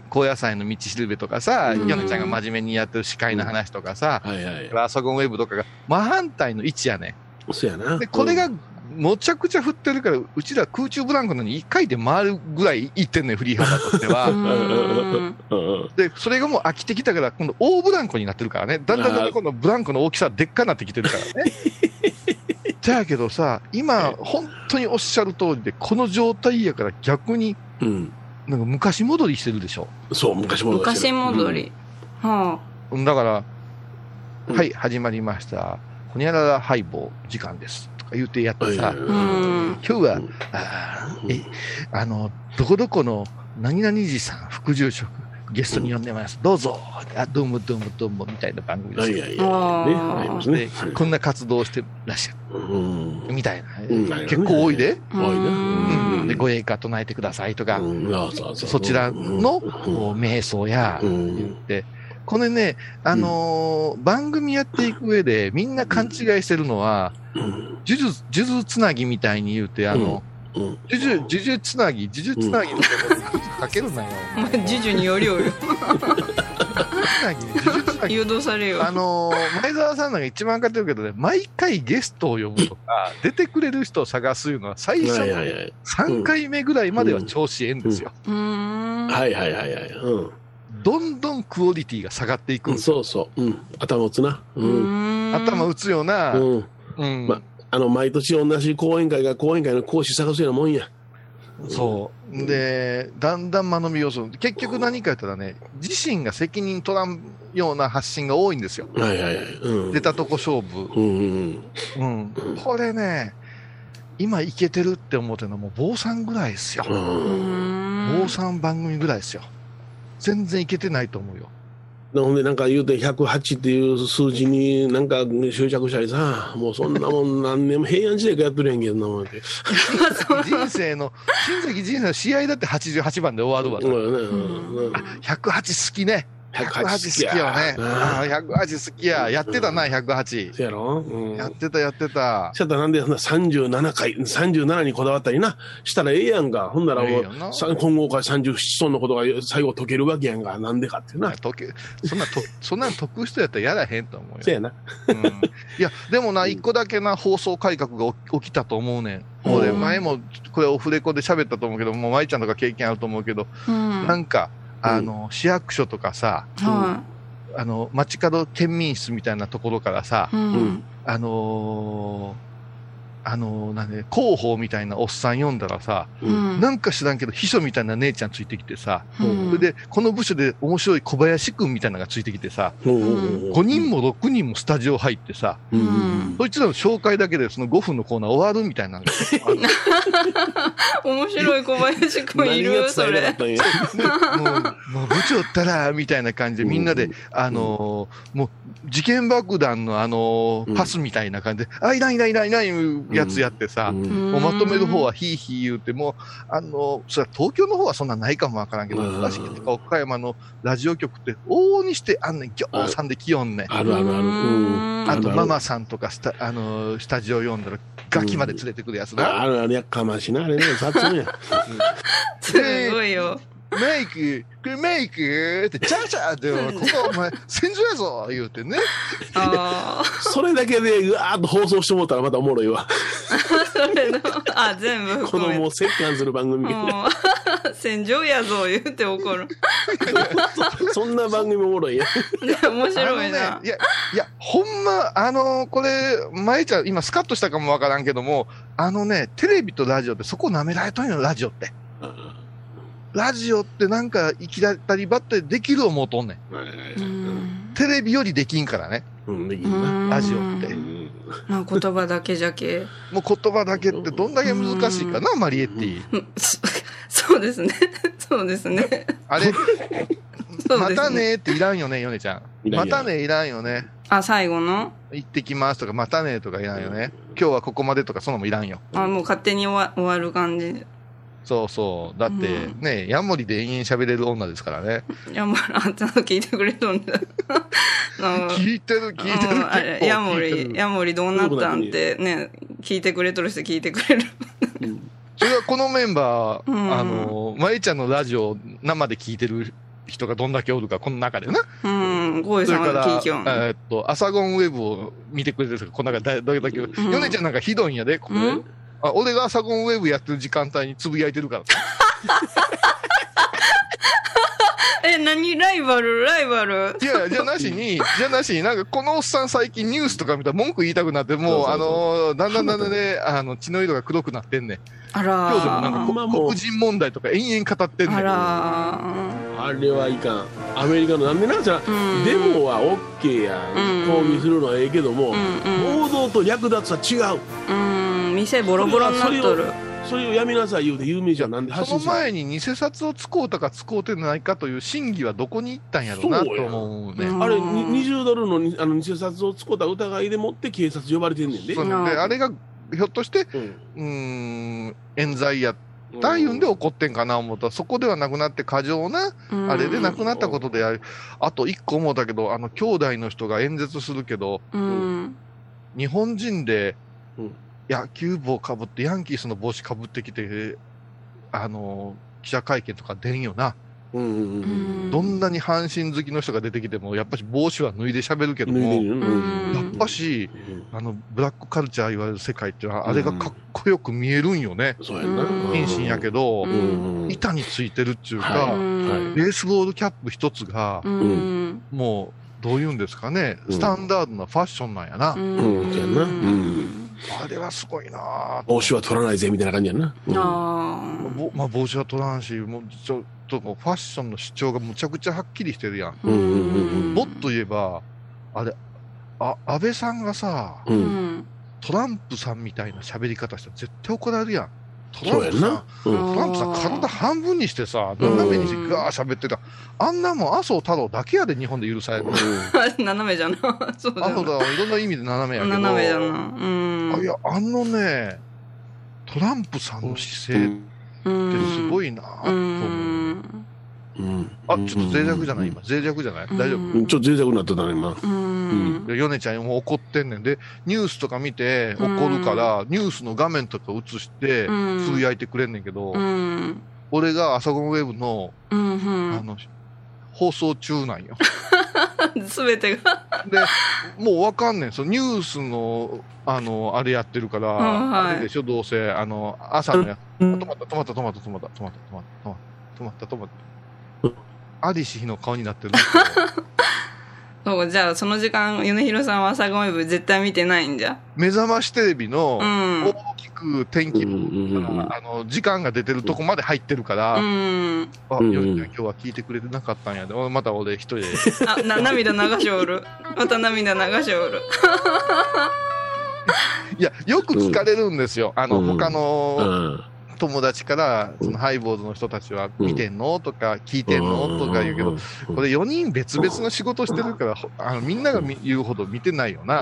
高野菜の道しるべとかさ、うんヨネちゃんが真面目にやってる司会の話とかさ、はいはい。パソコンウェブとかが真反対の位置やねん。そうやな。で、これが、むちゃくちゃ振ってるから、うちら空中ブランコのに1回で回るぐらいいってんね *laughs* ん、振り幅としては。うんうんうんで、それがもう飽きてきたから、今度大ブランコになってるからね。だんだんだんだん今度ブランコの大きさでっかになってきてるからね。*laughs* じゃあけどさ、今、本当におっしゃる通りで、この状態やから逆に、うん。なんか昔戻りしてるでしょ。そう、昔戻りして昔る戻り。はだから、うんはい、始まりました。ほにゃららハイボー時間です。とか言うてやってさ。今日は、うんあーえ、あの、どこどこの何々寺さん副住職、ゲストに呼んでます。どうぞ。あ、どうもどうもどうも、みたいな番組ですいはいはい。ね、こんな活動をしてらっしゃうん。る。みたいな。うん結構多いで。で、ご栄華唱えてくださいとか、うんそちらの、瞑想や、うん言って、これね、あのー番組やっていく上で、みんな勘違いしてるのは、うん呪術、呪術つなぎみたいに言うて、あの、うん呪術、呪術つなぎ、呪術つなぎのとこかけるなよ。お前、ジュジュによりおる。つなぎ、呪術つなぎ。誘導されるよ。あのー前澤さんなんか一番分かってるけどね、毎回ゲストを呼ぶとか、出てくれる人を探すいうのは、最初のはいはいはい。3回目ぐらいまでは調子ええんですよ。うーん。はいはいはいはい。うどんどんクオリティが下がっていくんん。そうそう。うん。頭打つな。ううん。頭打つような、うん。うんまあの、毎年同じ講演会が講演会の講師探すようなもんや。そう。で、だんだん間延び要素。結局何かやったらね、自身が責任取らんような発信が多いんですよ。はいはいはい。うん。出たとこ勝負。うんうんうん。これね、今いけてるって思ってるのはもう坊さんぐらいですよ。坊さん番組ぐらいですよ。全然いけてないと思うよ。ほんでなんか言うて108っていう数字になんか執着したりさ、もうそんなもん何年も平安時代からやってるやんけどなもんって。*laughs* 人生の、新崎人生の試合だって88番で終わるわ。うんねうんうん108好きね。108 108好きよね。あああ、108好きや。やってたな、108。そやろ？うん。やってた、やってた。しゃったらなんでそんな37回、37にこだわったりな、したらええやんか。ほんならもう、さ混合会37トンのことが最後解けるわけやんか。なんでかってな。とけそんなと、そんなん解く人やったらやらへんと思うよ。そやな。うん、いや、でもな、一個だけな、放送改革が起き起きたと思うねん。もうね、うん前も、これオフレコで喋ったと思うけど、もう舞ちゃんとか経験あると思うけど、うん。なんか、あの、市役所とかさ、はあの、街角県民室みたいなところからさ、い。うん。あのーあの、なんで、広報みたいなおっさん読んだらさ、うん。なんか知らんけど、秘書みたいな姉ちゃんついてきてさ、うん。それで、この部署で面白い小林くんみたいなのがついてきてさ、うん。うん5人も6人もスタジオ入ってさ、うん。うんそいつらの紹介だけでその5分のコーナー終わるみたいな面白い小林くんいるそれ。もう、もう部長ったら、みたいな感じでみんなで、あのーもう、事件爆弾のあのーうん。パスみたいな感じで、あ、いないいないいないいないやつやってさ、うんもうまとめる方はヒーヒー言うて、もう、あの、それは東京の方はそんなないかもわからんけど、うん確かに岡山のラジオ局って、往々にしてあんねん、ぎょうさんで来よんねん。あるあるある。うんあと、ママさんとかスタ、あの、スタジオ読んだら、ガキまで連れてくるやつあな。あるあるやっかましいな、あれね、雑音や。*laughs* すごいよメイク、これメイク？って、チャーチャーって、ここお前、戦場やぞ言うてね。ああ *laughs* それだけで、うわーっと放送してもったらまたおもろいわ。*laughs* それのあ全部 *laughs* こ含めてのもう折檻する番組。うん戦場やぞ言って怒るそんな番組おもろいや。で面白いな、いや、いや、ほんま、あのこれ、まえちゃん、今スカッとしたかもわからんけども、あのね、テレビとラジオってそこ舐められとんよ、ラジオって。ラジオってなんか、行き当たりばったりできる思うとんねん。うんテレビよりできんからね、うん、できるな。ラジオってう。んまあ言葉だけじゃけもう言葉だけってどんだけ難しいかな、マリエッティ。うんそそうですね *laughs* そうですねあれ、*laughs* またねっていらんよね、ヨネちゃん。またねいらんよね。あ最後の？行ってきますとか、またねとかいらんよね。今日はここまでとか、そのもいらんよ。あもう勝手に終わ終わる感じそうそう。だってうん。ね、ヤモリで延々喋れる女ですからね。いやもうあちゃんと聞いてくれとんだ聞いてる、聞いてる。ヤモリヤモリどうなったんってね聞いてくれとる人聞いてくれる。それはこのメンバー、うん。あの、まえちゃんのラジオ生で聞いてる人がどんだけおるか、この中でな。うん。ゴーイさんは聞いきょんえーっと、アサゴンウェブを見てくれてる人がこの中でどれだけ、ヨネちゃんなんかひどいんやで、これ。うんあ俺がアサゴンウェブやってる時間帯につぶやいてるから。*laughs* え何？ライバル？ライバル？いやいや、じゃなしに、じゃなしに、なんかこのおっさん最近ニュースとか見たら文句言いたくなって、もう、そうそうそうあのーだんだんだんだんね、あの、血の色が黒くなってんねん。あ今日でもなんらかまあもう黒人問題とか延々語ってんねん。あらあれはいかん。アメリカの、なんでなんじゃ、うんデモは OK やうんん。抗議するのはええけども、うん暴動と略奪は違う。うん店ボロボロになっとるそれをやめなさい言うて有名じゃん。なんで発その？信する前に偽札を使うたか使うてないかという審議はどこに行ったんやろうなと思うね。うんあれ、に20ドルのにあの偽札を使った疑いでもって警察呼ばれてんねんで。そううんで、あれが、ひょっとして、うんうーん、冤罪やったいうんで怒ってんかな思ったら、そこではなくなって過剰な、あれでなくなったことである。あと一個思ったけど、あの、兄弟の人が演説するけど、うん日本人でうん野球帽かぶって、ヤンキースの帽子かぶってきて、あの、記者会見とか出んよな。うんうんうんどんなに阪神好きの人が出てきても、やっぱし帽子は脱いで喋るけども、やっんぱし、うんあの、ブラックカルチャー言われる世界っていうのは、あれがかっこよく見えるんよね。そうやな。うん。謹慎やけど板についてるっていうはか、うんベースボールキャップ一つがう、ん。もう、どういうんですかね、うん。スタンダードなファッションなんやな。うん。そうやな。うんあれはすごいなぁ帽子は取らないぜみたいな感じやな。うんあぼまあ、帽子は取らんし、もうちょっとファッションの主張がむちゃくちゃはっきりしてるやん。んうんうんもっと言えば、あれ、あ、安倍さんがさ、う。うんんトランプさんみたいな喋り方したら絶対怒られるやん。トラそうやンプさ。うんトランプさん体半分にしてさ、斜めにしてガー喋ってた。あんなもん麻生太郎だけやで日本で許される。*laughs* 斜めじゃな *laughs* そうじゃな麻生太郎いろんな意味で斜めやけど。斜めじゃなうんあいや、あのね、トランプさんの姿勢ってすごいなとう思う。んうん。あ、ちょっと脆弱じゃない？今。脆弱じゃない？大丈夫？うん。ちょっと脆弱になってたね、今。うん。でヨネちゃんも怒ってんねん。で、ニュースとか見て怒るから、ニュースの画面とか映して、うん。つぶやいてくれんねんけど、うん。俺が朝ゴンウェブの、うんあの、放送中なんよ。*laughs* すべてが。で、もうわかんねん。そのニュースの、あの、あれやってるから、うんはい。あれでしょ、どうせ、あの、朝のや、止まった、止まった、止まった、止まった、止まった、止まった、止まった、止まった、止まった。アリシヒの顔になってるそ *laughs* う、じゃあその時間、米広さんは朝ごめ部絶対見てないんじゃ？目覚ましテレビのうん大きく天気うんあの時間が出てるとこまで入ってるから、うん。あ、うんよりちゃん今日は聞いてくれてなかったんやで、おまた俺一人で。あ、な、涙流しおる。また涙流しおる。*laughs* いや、よく聞かれるんですよ。あの、うん他うのん。友達から、そのハイボーズの人たちは見てんの？とか、聞いてんの？とか言うけど、これ4人別々の仕事してるから、ほあのみんなが見言うほど見てないよな。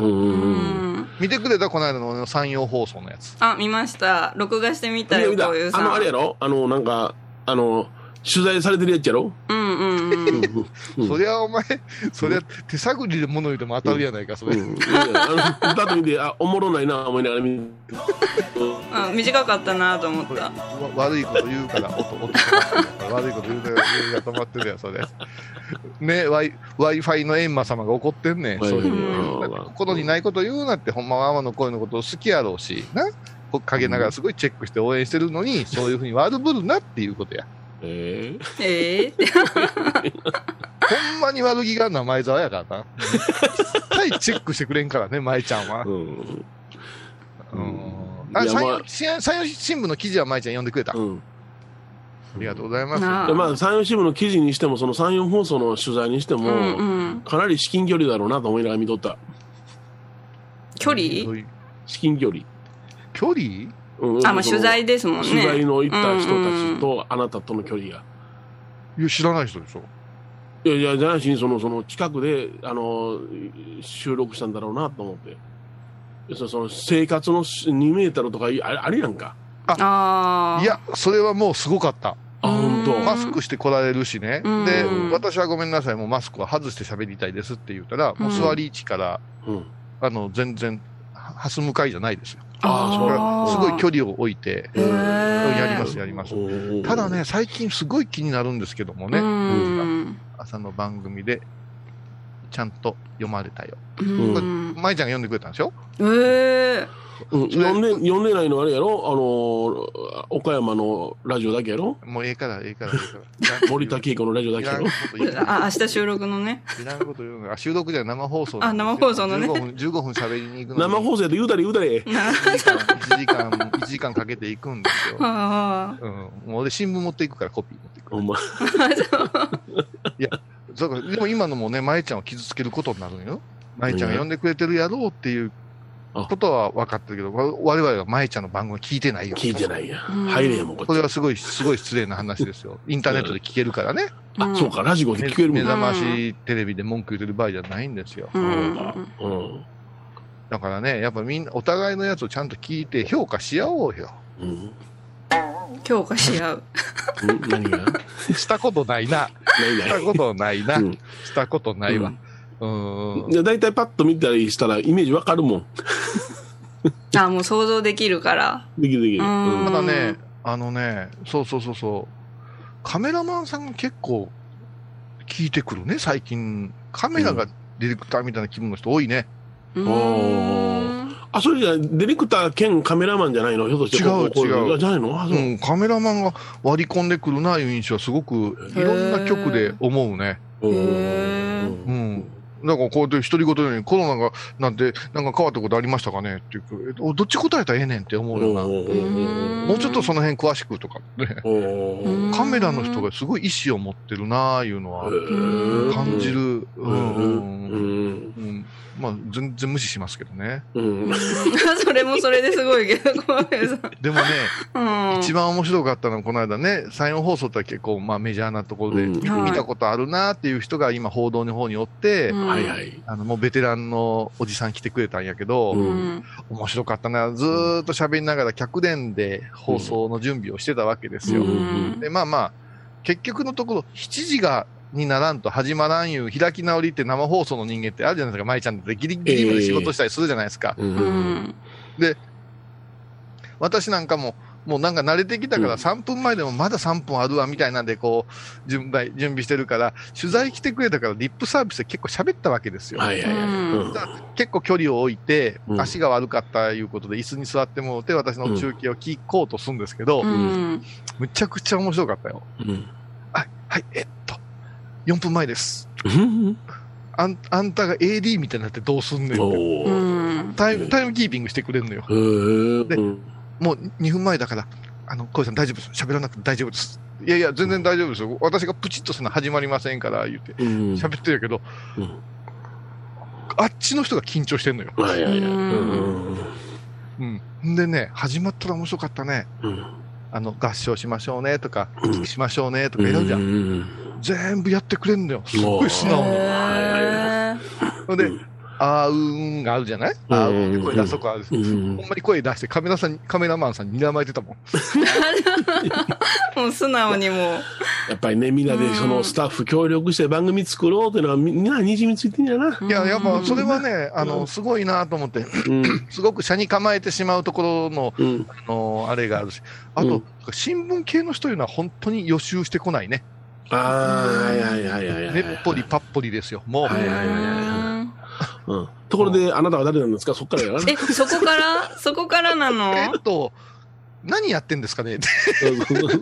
見てくれた？この間の山陽放送のやつ。あ、見ました。録画してみたよ、こういうさ。ん。あの、あれやろ？あの、なんか、あの、取材されてるやつやろ？うんうんうん。うんそりゃお前、そりゃ手探りで物言うても当たるやないか、それ。うんいやいやあの、だと見て、あ、おもろないな、思いながら見短かったなと思った。わ悪いこと言うから、音、音止まってるから悪いこと言うから、言うから止まってるやん、それ。ね、Wi- Wi-Fi の閻魔様が怒ってんねん。そういううん心にないこと言うなって、ほんまは天の声のことを好きやろうし、な。こ陰ながらすごいチェックして応援してるのに、そういうふうに悪ぶるなっていうことや。えええって。ほんまに悪気があるのは前澤やからな。絶対チェックしてくれんからね、舞ちゃんはえ。うん。うん。ああ山陽山陽新聞の記事は舞ちゃん読んでくれた。あうん。りがとうございます。なあでまあ、山陽新聞の記事にしても、その山陽放送の取材にしても、うんうん。かなり至近距離だろうなと思いながら見とった。距離？至近距離。距離？うんあ、まあ取材ですもんね。取材の行った人たちと、あなたとの距離が。いや、知らない人でしょ。いやいや、じゃないし、その、その近くで、あの、収録したんだろうなと思って。その生活の2メートルとかあれあれやんか？ああ。いや、それはもうすごかった。あ、本当？うんマスクして来られるしね。うんでうん、私はごめんなさい、もうマスクは外して喋りたいですって言ったら、もう座り位置から、うん。あの、全然、ははす向かいじゃないですよ。あすごい距離。離を置いて、やります、やります。うんただね、、最近すごい気になるんですけどもね、うん。朝の番組で、ちゃんと読まれたよ。うん。舞ちゃんが読んでくれたんでしょ？ええ。うん、読んで、読んでないのあれやろ？あの、岡山のラジオだけやろ？もうええから、ええから、ええから。*laughs* 森田恵子のラジオだけやろ？あ、明日収録のね。いらんこと言うのあ収録じゃ生放送あ生放送のね15分、15分喋りに行くのに生放送やで言うたれ言うたれ。1時間、1時間、1時間かけて行くんですよ。あうん。もう俺新聞持っていくからコピー持っていく。ほんま。だから、でも今のもね、舞ちゃんを傷つけることになるんよ。舞ちゃんが呼んでくれてるやろうっていうことは分かってるけど、わ我々は舞ちゃんの番組聞いてないよ。聞いてないや。うん入れやもん、これはすごい、すごい失礼な話ですよ。インターネットで聞けるからね。あ。あ、そうか、ラジオで聞けるもん目覚な。ましテレビで文句言ってる場合じゃないんですよ。うん。うん。だからね、やっぱみんな、お互いのやつをちゃんと聞いて評価し合おうよ。うん。強化し合う。うん何が？*laughs* したことないな。したことないな。うんしたことないわ。うーん。大体パッと見たりしたらイメージわかるもん。*laughs* あ、もう想像できるから。できるできる。ただね、あのね、そうそうそうそう。カメラマンさんが結構聞いてくるね、最近。カメラがディレクターみたいな気分の人多いね。うおん。あ、それじゃ、ディレクター兼カメラマンじゃないの？ひょっとして。違う違うあじゃないの？あ、そうう。ん、カメラマンが割り込んでくるないう印象はすごくいろんな曲で思うね。うん。なんかこうやって独り言のようにコロナがなんてなんか変わったことありましたかねっていうどっち答えたらええねんって思うような。んもうちょっとその辺詳しくとかね。うん。カメラの人がすごい意志を持ってるなあいうのは感じる。まあ全然無視しますけどね。うん。*laughs* それもそれですごいけど。でもね、うん。一番面白かったのはこの間ね、山陽放送って結構まあメジャーなところでうん見はいたことあるなっていう人が今報道の方におって、うん。あのもうベテランのおじさん来てくれたんやけど、ううん。面白かったな。ずーっと喋りながら客電で放送の準備をしてたわけですよ。うんで、まあまあ、結局のところ、7時が、にならんと始まらんいう開き直りって生放送の人間ってあるじゃないですか。舞ちゃんってギリギリまで仕事したりするじゃないですか。う。うんん。私なんかも、もうなんか慣れてきたからうん3分前でもまだ3分あるわみたいなんでこう、準備、準備してるから、取材来てくれたからリップサービスで結構喋ったわけですよ。はいはいはい。うん結構距離を置いて、うん足が悪かったいうことで椅子に座ってもらって私の中継を聞こうとするんですけど、うん。むちゃくちゃ面白かったよ。うん。はい、はい、えっと、4分前です。うんあんあんたが AD みたいになってどうすんねんっておうーん。タイムタイムキーピングしてくれんのよ。でうんもう2分前だから、あの、小井さん大丈夫です。喋らなくて大丈夫です。いやいや、全然大丈夫ですよ。私がプチッとするの始まりませんから、言って。うん喋ってるけど、うんあっちの人が緊張してんのよ。はいはいはい。うんうんうん。でね、始まったら面白かったね。うんあの、合唱しましょうねとか、うんしましょうねとかやるじゃん。ん。全部やってくれんのよ。すっごい素直に。へーほんで、あーうーんがあるじゃない？うんあーうーんで声出すとこある。うんほんまに声出してカメラさん、カメラマンさんに睨まれてたもん。*laughs* もう素直にもう。やっぱりね、みんなでそのスタッフ協力して番組作ろうっていうのはみんなにじみついてんやな。いや、やっぱそれはね、あの、すごいなと思って、うん。*laughs* すごく車に構えてしまうところの、うん。あの、あれがあるし、あとうん、新聞系の人いうのは本当に予習してこないね。ああ、はいはいはいはいはい。ねっぽりパッぽりですよ。もう、はいはいはいはいうん。ところで、あなたは誰なんですか？そっからやな。え、そこから？そこからなの？えっと、何やってんですかね？って。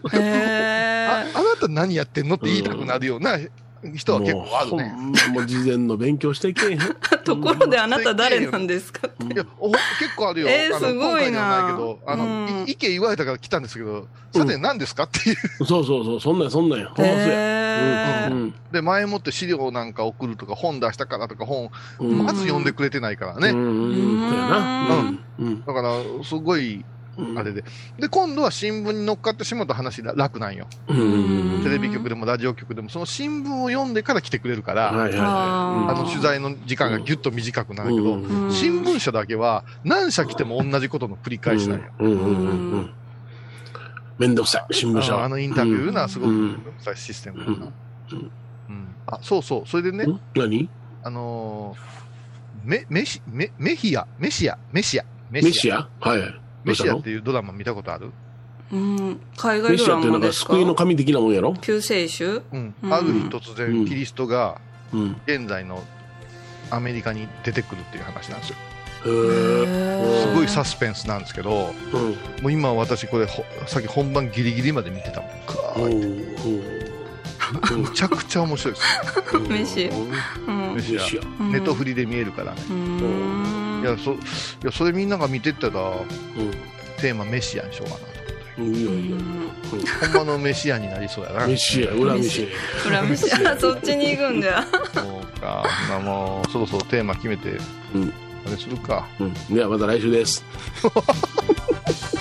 あなた何やってんの？って言いたくなるような人は結構あるね。もう事前の勉強してけえへん。*laughs* ところであなた誰なんですか？いやお結構あるよ。えーすごいないけど、あの、意見言われたから来たんですけど、さて何ですかっていう。そうそうそう、そんなんやそんなんや。で、前もって資料なんか送るとか、本出したからとか、本、うんまず読んでくれてないからうん。ね。うん。だから、すごい、あれで。で、今度は新聞に乗っかってしまうと話が楽なんよ。うん。テレビ局でもラジオ局でも、その新聞を読んでから来てくれるから、はいはいあはあの取材の時間がぎゅっと短くなるけど、新聞社だけは何社来ても同じことの繰りい。返しなんよ。うんうんうんうん。めんどくさい、新聞社は。あのインタビューいうのはすごくうんめんどくさいシステムだな。うんうんあ、そうそう。それでね、ん？何？あのーメ、メシ、メ、メヒア、メシア、メシア、メメシア？はい。どメシアっていうドラマ見たことある？うん。海外メドラシアってなんかマですか救いの神的なもんやろ？救世主？うん。うんある日突然、キリストがうん。現在のアメリカに出てくるっていう話なんですよ。すごいサスペンスなんですけど、うん。もう今私これほ、さっき本番ギリギリまで見てたもん。かうんーむちゃくちゃ面白いです。*laughs* うんメシうんメシアメシア。うんネットフリで見えるからね。いや、そ、いや、それみんなが見てったら、うん。テーマメシアにしようかなと思って。うんいいよいいよ。ほんまのメシアになりそうやな。メシア、裏メシ裏飯あそっちに行くんだよそうか。まあもう、そろそろテーマ決めて、うんあれするか。ア。うん。ではまた来週です。*laughs*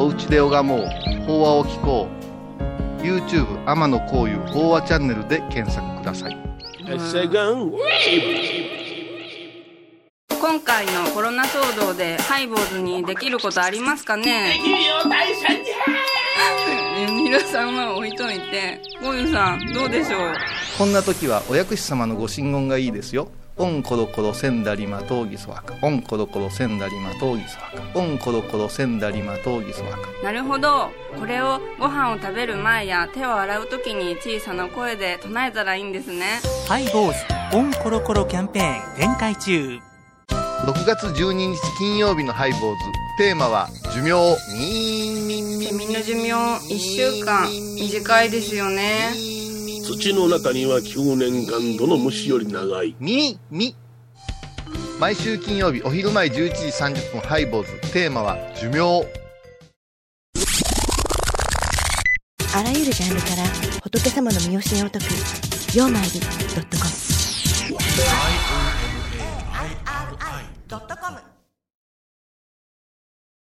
おうちで拝もう。法話を聞こう。YouTube 天野幸雄法話チャンネルで検索ください。今回のコロナ騒動でハイボーズにできることありますかね？できるよ大社じゃ皆さんは置いといてゴユさんどうでしょう？こんな時はお薬師様のご神言がいいですよ。オンコロコロセンダリマトウギソワカ。オンコロコロセンダリマトウギソワカ。オンコロコロセンダリマトウギソワカ。なるほどこれをご飯を食べる前や手を洗う時に小さな声で唱えたらいいんですねハイボーズオンコロコロキャンペーン展開中6月12日金曜日のハイボーズ。テーマは寿命。みんみんみんみんな寿命1週間短いですよね土の中には9年間どの虫より長い？ミミ毎週金曜日お昼前11時30分ハイボーズ。テーマは寿命。あらゆるジャンルから仏様の身教えを解く「曜マイルドットコム」「i o m a i r i .com」